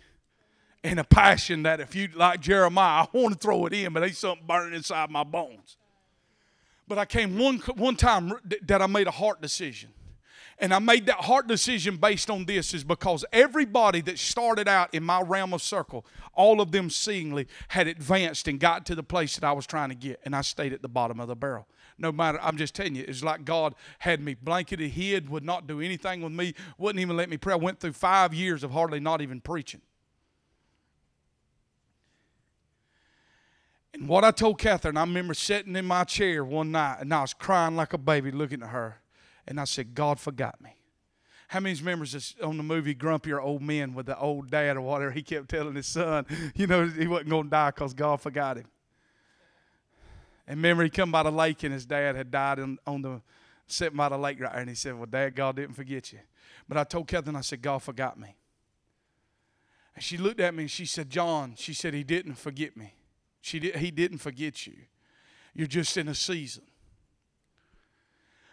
and a passion that if you, like Jeremiah, I want to throw it in, but there's something burning inside my bones. But I came one, one time that I made a heart decision. And I made that heart decision based on this is because everybody that started out in my realm of circle, all of them seemingly had advanced and got to the place that I was trying to get. And I stayed at the bottom of the barrel no matter, I'm just telling you, it's like God had me blanketed, hid, would not do anything with me, wouldn't even let me pray. I went through five years of hardly not even preaching. And what I told Catherine, I remember sitting in my chair one night and I was crying like a baby looking at her. And I said, God forgot me. How many members on the movie Grumpier Old Men with the old dad or whatever? He kept telling his son, you know, he wasn't going to die because God forgot him. And he come by the lake and his dad had died on, on the sitting by the lake right there. And he said, Well, Dad, God didn't forget you. But I told Catherine, I said, God forgot me. And she looked at me and she said, John, she said, He didn't forget me. She did, he didn't forget you. You're just in a season.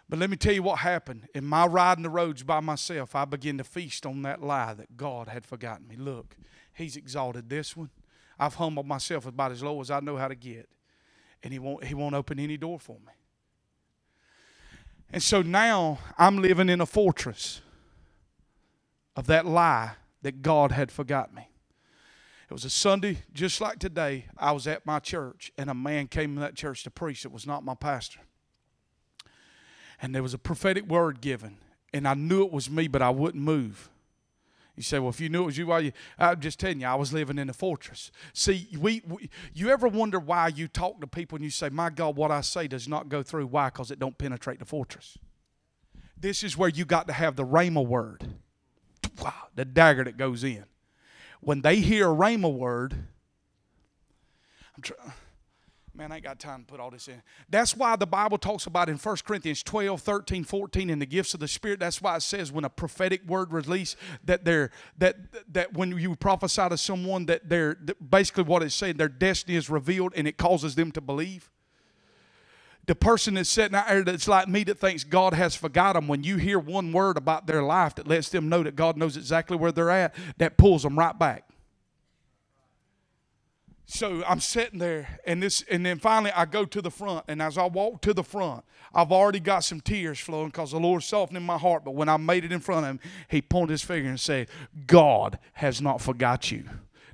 But let me tell you what happened. In my riding the roads by myself, I began to feast on that lie that God had forgotten me. Look, He's exalted this one. I've humbled myself about as low as I know how to get. And He won't, he won't open any door for me. And so now I'm living in a fortress of that lie that God had forgot me. It was a Sunday, just like today. I was at my church, and a man came in that church to preach. It was not my pastor. And there was a prophetic word given, and I knew it was me, but I wouldn't move. You say, well, if you knew it was you, why you? I'm just telling you, I was living in a fortress. See, we, we, you ever wonder why you talk to people and you say, my God, what I say does not go through? Why? Because it don't penetrate the fortress. This is where you got to have the rhema word the dagger that goes in. When they hear a rhema word, I'm trying. Man, I ain't got time to put all this in. That's why the Bible talks about in 1 Corinthians 12, 13, 14 in the gifts of the Spirit. That's why it says when a prophetic word release that they're that that when you prophesy to someone that they're that basically what it's saying, their destiny is revealed and it causes them to believe the person that's sitting out there that's like me that thinks God has forgot them, when you hear one word about their life that lets them know that God knows exactly where they're at, that pulls them right back. So I'm sitting there, and this, and then finally I go to the front, and as I walk to the front, I've already got some tears flowing because the Lord softened my heart. But when I made it in front of him, he pointed his finger and said, "God has not forgot you."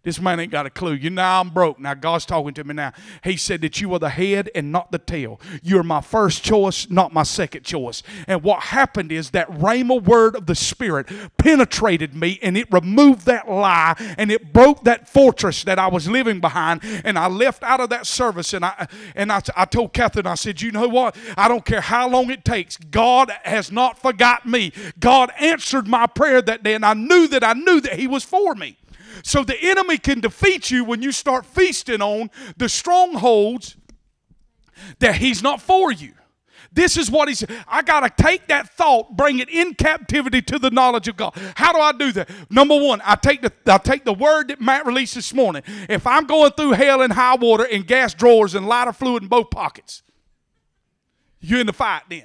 This man ain't got a clue. You know I'm broke. Now God's talking to me now. He said that you are the head and not the tail. You're my first choice, not my second choice. And what happened is that rhema word of the Spirit penetrated me and it removed that lie and it broke that fortress that I was living behind. And I left out of that service and I and I, I told Catherine, I said, you know what? I don't care how long it takes. God has not forgot me. God answered my prayer that day, and I knew that I knew that He was for me. So the enemy can defeat you when you start feasting on the strongholds that he's not for you. This is what he said. I got to take that thought, bring it in captivity to the knowledge of God. How do I do that? Number one, I take the I take the word that Matt released this morning. If I'm going through hell and high water and gas drawers and lighter fluid in both pockets, you're in the fight then.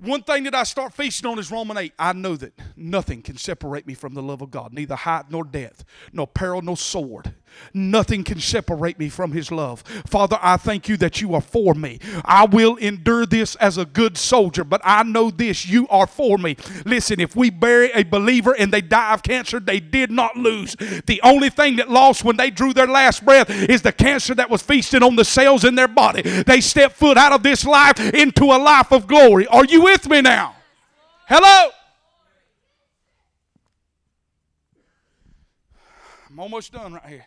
One thing that I start feasting on is Romans 8. I know that nothing can separate me from the love of God, neither height nor depth, nor peril nor sword. Nothing can separate me from His love. Father, I thank you that you are for me. I will endure this as a good soldier, but I know this you are for me. Listen, if we bury a believer and they die of cancer, they did not lose. The only thing that lost when they drew their last breath is the cancer that was feasting on the cells in their body. They stepped foot out of this life into a life of glory. Are you with me now? Hello? I'm almost done right here.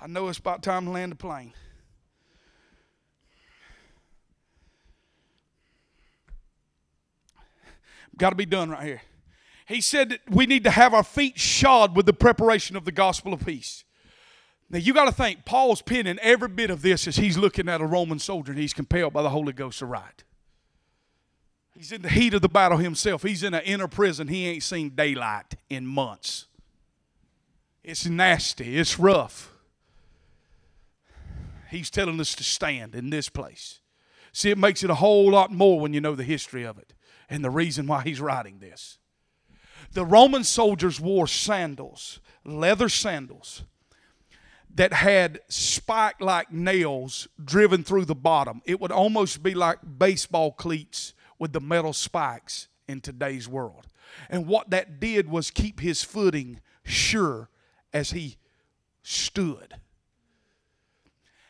I know it's about time to land the plane. Got to be done right here. He said that we need to have our feet shod with the preparation of the gospel of peace. Now you got to think, Paul's penning every bit of this as he's looking at a Roman soldier and he's compelled by the Holy Ghost to write. He's in the heat of the battle himself. He's in an inner prison. He ain't seen daylight in months. It's nasty. It's rough. He's telling us to stand in this place. See, it makes it a whole lot more when you know the history of it and the reason why he's writing this. The Roman soldiers wore sandals, leather sandals, that had spike like nails driven through the bottom. It would almost be like baseball cleats with the metal spikes in today's world. And what that did was keep his footing sure as he stood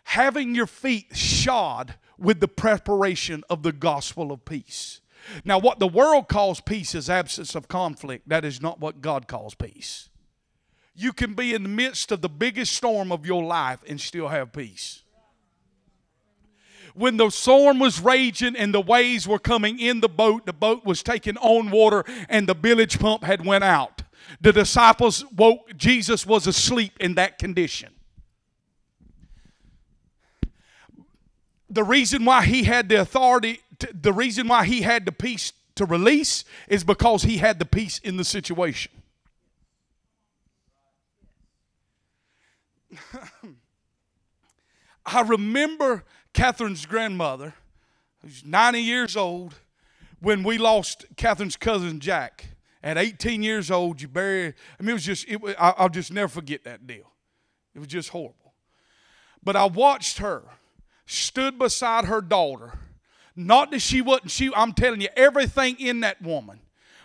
having your feet shod with the preparation of the gospel of peace. Now, what the world calls peace is absence of conflict. That is not what God calls peace. You can be in the midst of the biggest storm of your life and still have peace. When the storm was raging and the waves were coming in the boat, the boat was taking on water and the bilge pump had went out. The disciples woke, Jesus was asleep in that condition. The reason why he had the authority, to, the reason why he had the peace to release is because he had the peace in the situation. I remember Catherine's grandmother, who's 90 years old, when we lost Catherine's cousin Jack. At 18 years old, you bury. I mean, it was just. It, I, I'll just never forget that deal. It was just horrible. But I watched her, stood beside her daughter. Not that she wasn't. She. I'm telling you, everything in that woman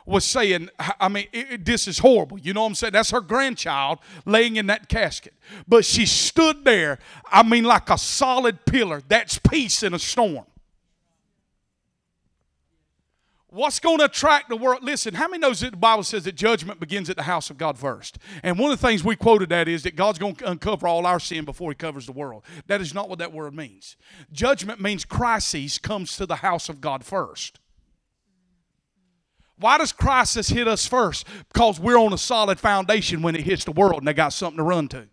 was saying, I mean, it, it, this is horrible. You know what I'm saying? That's her grandchild laying in that casket. But she stood there, I mean, like a solid pillar. That's peace in a storm. What's going to attract the world? Listen, how many knows that the Bible says that judgment begins at the house of God first? And one of the things we quoted that is that God's going to uncover all our sin before he covers the world. That is not what that word means. Judgment means crisis comes to the house of God first. Why does crisis hit us first? Because we're on a solid foundation when it hits the world and they got something to run to.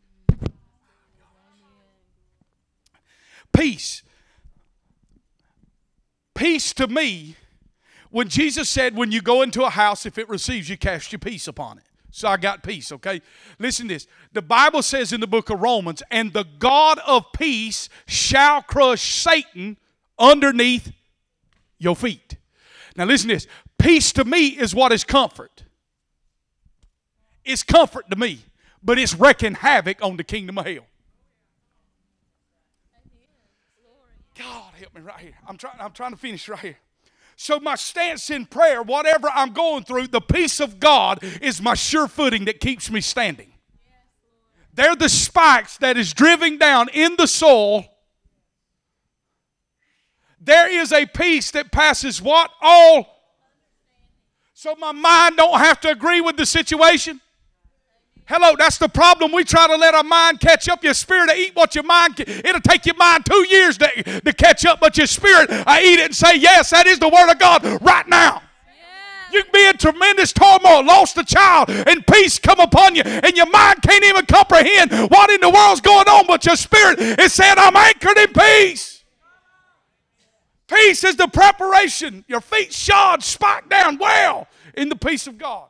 Peace. Peace to me, when Jesus said, when you go into a house, if it receives you, cast your peace upon it. So I got peace, okay? Listen to this. The Bible says in the book of Romans, and the God of peace shall crush Satan underneath your feet. Now listen to this. Peace to me is what is comfort. It's comfort to me, but it's wrecking havoc on the kingdom of hell. God help me right here. I'm trying, I'm trying to finish right here. So, my stance in prayer, whatever I'm going through, the peace of God is my sure footing that keeps me standing. They're the spikes that is driving down in the soul. There is a peace that passes what? All so my mind don't have to agree with the situation. Hello, that's the problem. We try to let our mind catch up. Your spirit to eat what your mind. It'll take your mind two years to, to catch up, but your spirit, I eat it and say, yes, that is the word of God right now. You can be in tremendous turmoil, lost a child, and peace come upon you, and your mind can't even comprehend what in the world's going on, but your spirit is saying, I'm anchored in peace. Peace is the preparation. Your feet shod, spiked down well in the peace of God.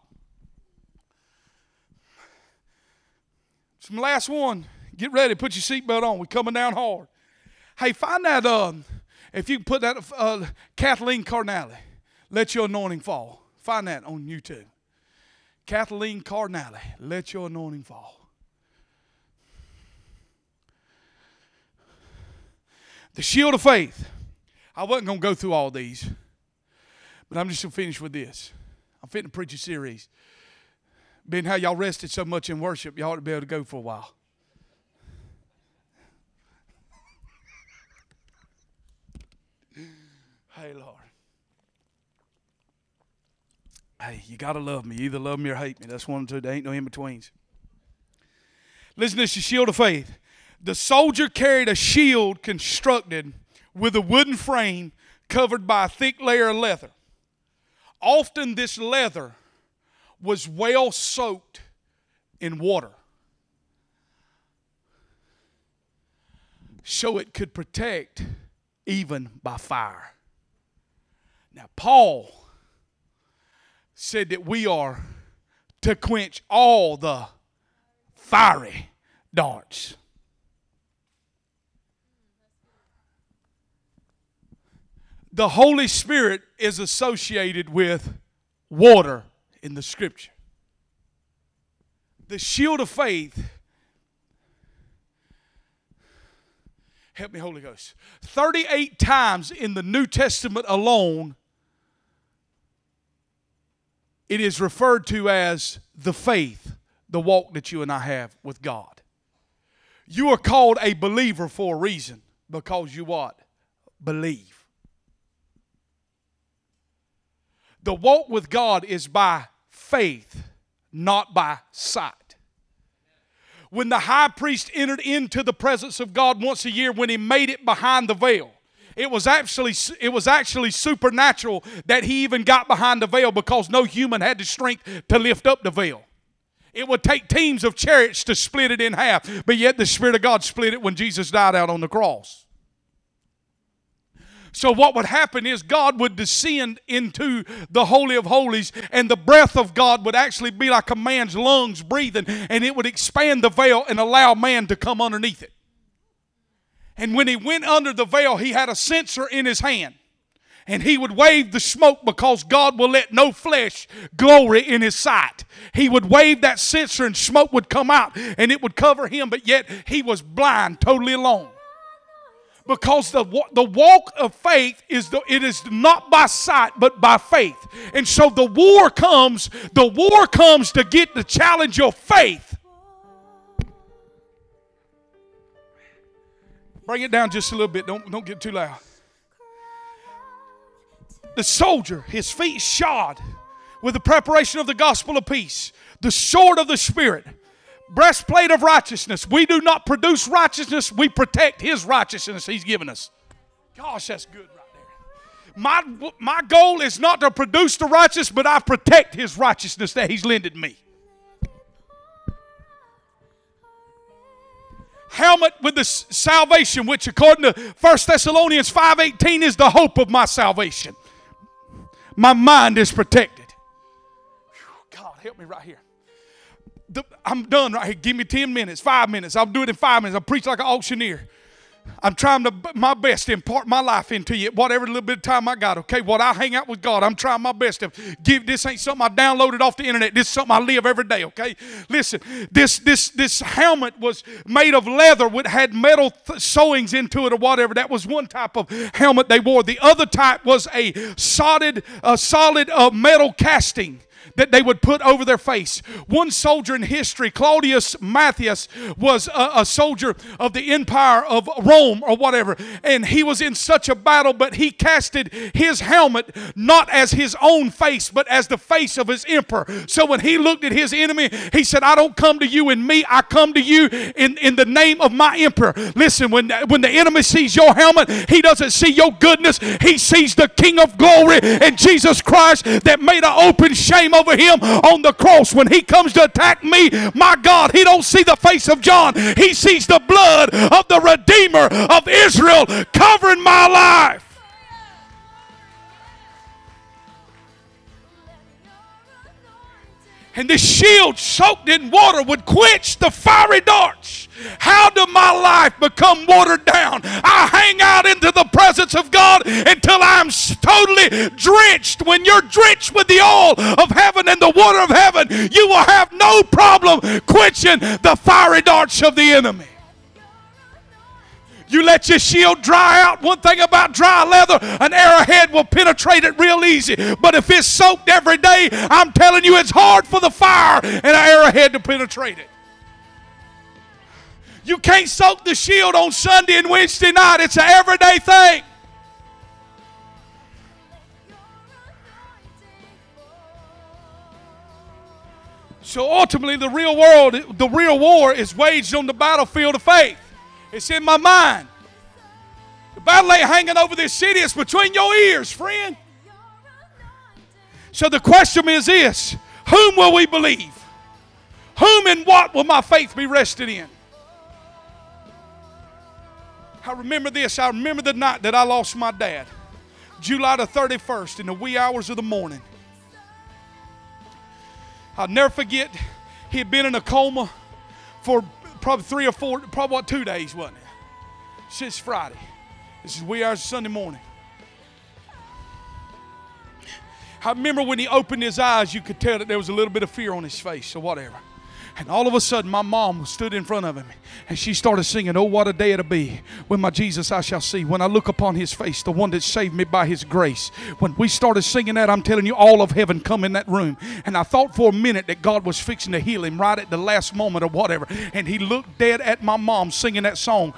Some last one. Get ready. Put your seatbelt on. We're coming down hard. Hey, find that. Um, if you can put that uh, Kathleen Carnali, let your anointing fall. Find that on YouTube. Kathleen Carnali, let your anointing fall. The shield of faith. I wasn't going to go through all these, but I'm just going to finish with this. I'm fitting to preach a series. Being how y'all rested so much in worship, y'all ought to be able to go for a while. hey, Lord. Hey, you got to love me. either love me or hate me. That's one or two. There ain't no in betweens. Listen to this the shield of faith. The soldier carried a shield constructed with a wooden frame covered by a thick layer of leather. Often, this leather was well soaked in water so it could protect even by fire. Now, Paul said that we are to quench all the fiery darts. the Holy Spirit is associated with water in the scripture. The shield of faith, help me, Holy Ghost, 38 times in the New Testament alone, it is referred to as the faith, the walk that you and I have with God. You are called a believer for a reason because you what? Believe. The walk with God is by faith, not by sight. When the high priest entered into the presence of God once a year, when he made it behind the veil, it was actually it was actually supernatural that he even got behind the veil because no human had the strength to lift up the veil. It would take teams of chariots to split it in half, but yet the Spirit of God split it when Jesus died out on the cross. So, what would happen is God would descend into the Holy of Holies, and the breath of God would actually be like a man's lungs breathing, and it would expand the veil and allow man to come underneath it. And when he went under the veil, he had a censer in his hand. And he would wave the smoke because God will let no flesh glory in his sight. He would wave that censer and smoke would come out and it would cover him, but yet he was blind, totally alone because the, the walk of faith is the, it is not by sight but by faith. And so the war comes the war comes to get to challenge your faith. Bring it down just a little bit. Don't, don't get too loud. The soldier his feet shod with the preparation of the gospel of peace. The sword of the spirit breastplate of righteousness. We do not produce righteousness, we protect His righteousness He's given us. Gosh, that's good right there. My, my goal is not to produce the righteous, but I protect His righteousness that He's lended me. helmet with the salvation which according to 1 thessalonians 5.18 is the hope of my salvation my mind is protected god help me right here the, I'm done right here. Give me 10 minutes, five minutes. I'll do it in five minutes. I'll preach like an auctioneer. I'm trying to my best to impart my life into you, whatever little bit of time I got. Okay, what I hang out with God, I'm trying my best to give. This ain't something I downloaded off the internet. This is something I live every day. Okay, listen. This this this helmet was made of leather, with had metal th- sewings into it or whatever. That was one type of helmet they wore. The other type was a solid, a solid uh, metal casting that they would put over their face. One soldier in history, Claudius Matthias, was a, a soldier of the empire of Rome or whatever, and he was in such a battle, but he casted his helmet not as his own face, but as the face of his emperor. So when he looked at his enemy, he said, I don't come to you in me, I come to you in, in the name of my emperor. Listen, when, when the enemy sees your helmet, he doesn't see your goodness, he sees the King of glory and Jesus Christ that made an open shame over him on the cross. When he comes to attack me, my God, he don't see the face of John. He sees the blood of the Redeemer of Israel covering my life. And this shield soaked in water would quench the fiery darts. How did my life become watered down? I hang out into the presence of God until I'm totally drenched. When you're drenched with the oil of heaven and the water of heaven, you will have no problem quenching the fiery darts of the enemy. You let your shield dry out. One thing about dry leather, an arrowhead will penetrate it real easy. But if it's soaked every day, I'm telling you, it's hard for the fire and an arrowhead to penetrate it. You can't soak the shield on Sunday and Wednesday night, it's an everyday thing. So ultimately, the real world, the real war is waged on the battlefield of faith. It's in my mind. The battle ain't hanging over this city, it's between your ears, friend. So the question is this Whom will we believe? Whom and what will my faith be rested in? I remember this. I remember the night that I lost my dad, July the 31st, in the wee hours of the morning. I'll never forget, he had been in a coma for probably three or four, probably what, two days, wasn't it? Since Friday. This is wee hours Sunday morning. I remember when he opened his eyes, you could tell that there was a little bit of fear on his face or whatever. And all of a sudden, my mom stood in front of him and she started singing, Oh, what a day it'll be when my Jesus I shall see. When I look upon his face, the one that saved me by his grace. When we started singing that, I'm telling you, all of heaven come in that room. And I thought for a minute that God was fixing to heal him right at the last moment or whatever. And he looked dead at my mom singing that song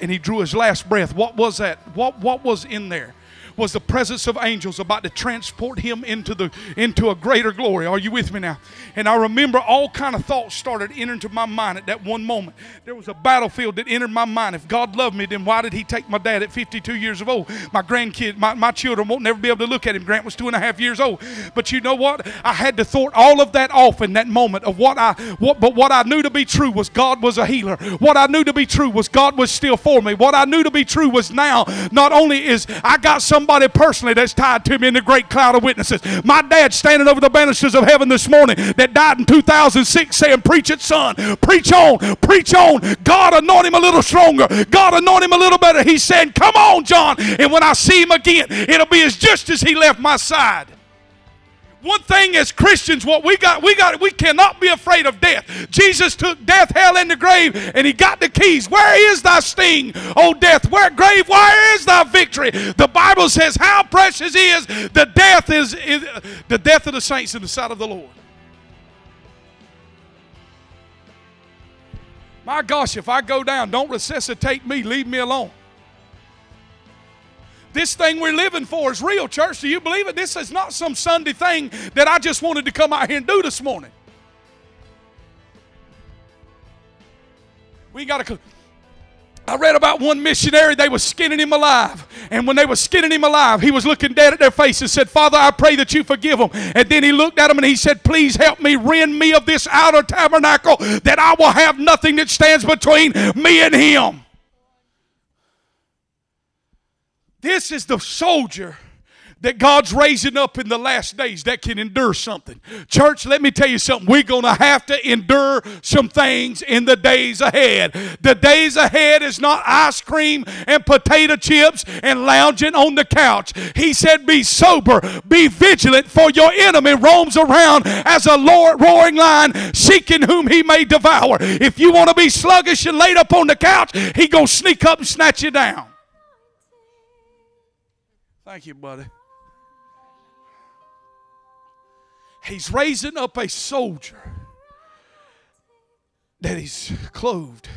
and he drew his last breath. What was that? What, what was in there? Was the presence of angels about to transport him into the into a greater glory. Are you with me now? And I remember all kind of thoughts started entering to my mind at that one moment. There was a battlefield that entered my mind. If God loved me, then why did He take my dad at 52 years of old? My grandkid, my, my children won't never be able to look at him. Grant was two and a half years old. But you know what? I had to thwart all of that off in that moment of what I what but what I knew to be true was God was a healer. What I knew to be true was God was still for me. What I knew to be true was now not only is I got some somebody personally that's tied to me in the great cloud of witnesses. My dad standing over the banisters of heaven this morning that died in 2006 saying, Preach it, son. Preach on. Preach on. God anoint him a little stronger. God anoint him a little better. He's saying, Come on, John. And when I see him again, it'll be as just as he left my side. One thing as Christians, what we got, we got, we cannot be afraid of death. Jesus took death, hell, and the grave, and he got the keys. Where is thy sting, O death? Where grave? Where is thy victory? The Bible says, "How precious is the death is, is the death of the saints in the sight of the Lord." My gosh, if I go down, don't resuscitate me. Leave me alone. This thing we're living for is real, church. Do you believe it? This is not some Sunday thing that I just wanted to come out here and do this morning. We got to. I read about one missionary, they were skinning him alive. And when they were skinning him alive, he was looking dead at their face and said, Father, I pray that you forgive them. And then he looked at them and he said, Please help me, rend me of this outer tabernacle that I will have nothing that stands between me and him. This is the soldier that God's raising up in the last days that can endure something. Church, let me tell you something. We're going to have to endure some things in the days ahead. The days ahead is not ice cream and potato chips and lounging on the couch. He said, Be sober, be vigilant, for your enemy roams around as a roaring lion, seeking whom he may devour. If you want to be sluggish and laid up on the couch, he going to sneak up and snatch you down. Thank you, buddy. He's raising up a soldier that is clothed,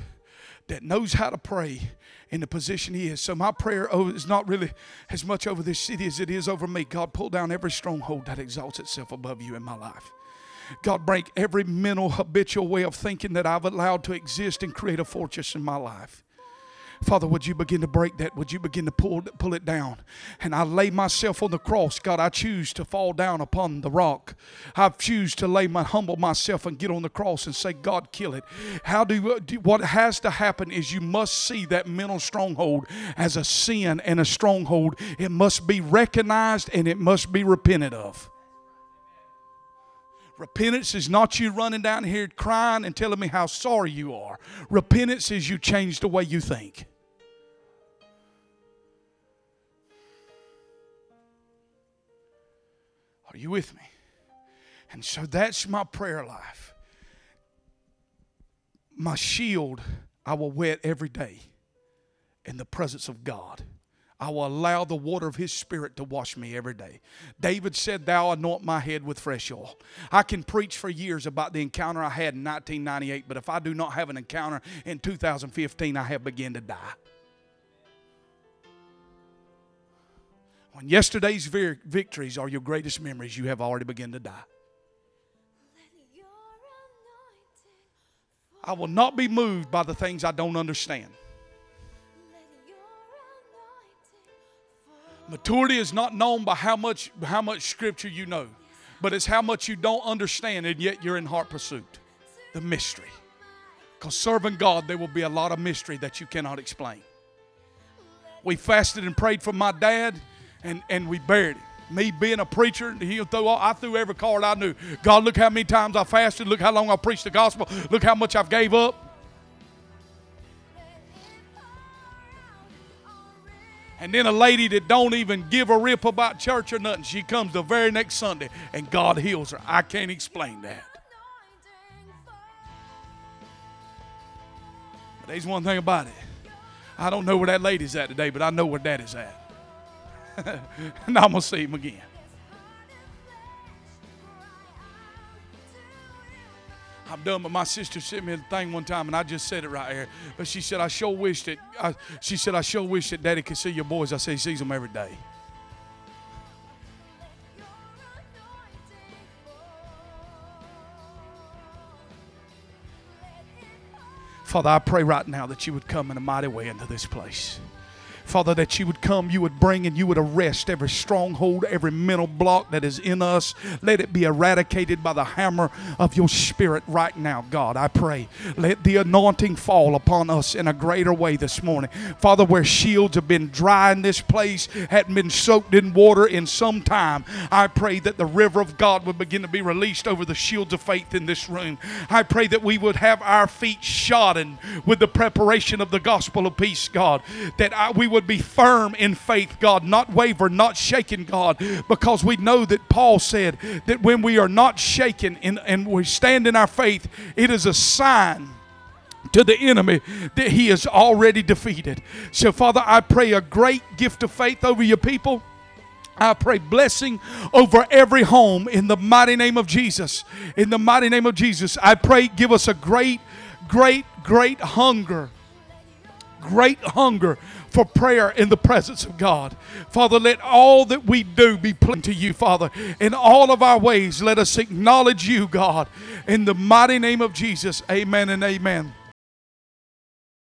that knows how to pray in the position he is. So my prayer is not really as much over this city as it is over me. God, pull down every stronghold that exalts itself above you in my life. God, break every mental habitual way of thinking that I've allowed to exist and create a fortress in my life. Father, would you begin to break that? Would you begin to pull, pull it down? And I lay myself on the cross. God, I choose to fall down upon the rock. I choose to lay my humble myself and get on the cross and say, God, kill it. How do, uh, do what has to happen is you must see that mental stronghold as a sin and a stronghold. It must be recognized and it must be repented of. Repentance is not you running down here crying and telling me how sorry you are. Repentance is you change the way you think. Are you with me? And so that's my prayer life. My shield I will wet every day in the presence of God. I will allow the water of His Spirit to wash me every day. David said, Thou anoint my head with fresh oil. I can preach for years about the encounter I had in 1998, but if I do not have an encounter in 2015, I have begun to die. When yesterday's victories are your greatest memories, you have already begun to die. I will not be moved by the things I don't understand. Maturity is not known by how much, how much scripture you know, but it's how much you don't understand, and yet you're in heart pursuit. The mystery. Because serving God, there will be a lot of mystery that you cannot explain. We fasted and prayed for my dad, and, and we buried him. Me being a preacher, he threw all, I threw every card I knew. God, look how many times I fasted. Look how long I preached the gospel. Look how much I've gave up. And then a lady that don't even give a rip about church or nothing, she comes the very next Sunday and God heals her. I can't explain that. But there's one thing about it. I don't know where that lady's at today, but I know where daddy's at. and I'm going to see him again. I'm done, but my sister sent me a thing one time, and I just said it right here. But she said, I sure wish that, I, she said, I sure wish that daddy could see your boys. I say he sees them every day. Father, I pray right now that you would come in a mighty way into this place. Father, that you would come, you would bring, and you would arrest every stronghold, every mental block that is in us. Let it be eradicated by the hammer of your Spirit right now, God. I pray. Let the anointing fall upon us in a greater way this morning. Father, where shields have been dry in this place, hadn't been soaked in water in some time, I pray that the river of God would begin to be released over the shields of faith in this room. I pray that we would have our feet shodden with the preparation of the gospel of peace, God. That I, we would be firm in faith, God, not waver, not shaken, God, because we know that Paul said that when we are not shaken in, and we stand in our faith, it is a sign to the enemy that he is already defeated. So, Father, I pray a great gift of faith over your people. I pray blessing over every home in the mighty name of Jesus. In the mighty name of Jesus, I pray give us a great, great, great hunger. Great hunger for prayer in the presence of God. Father, let all that we do be pleasing to you, Father. In all of our ways, let us acknowledge you, God. In the mighty name of Jesus, amen and amen.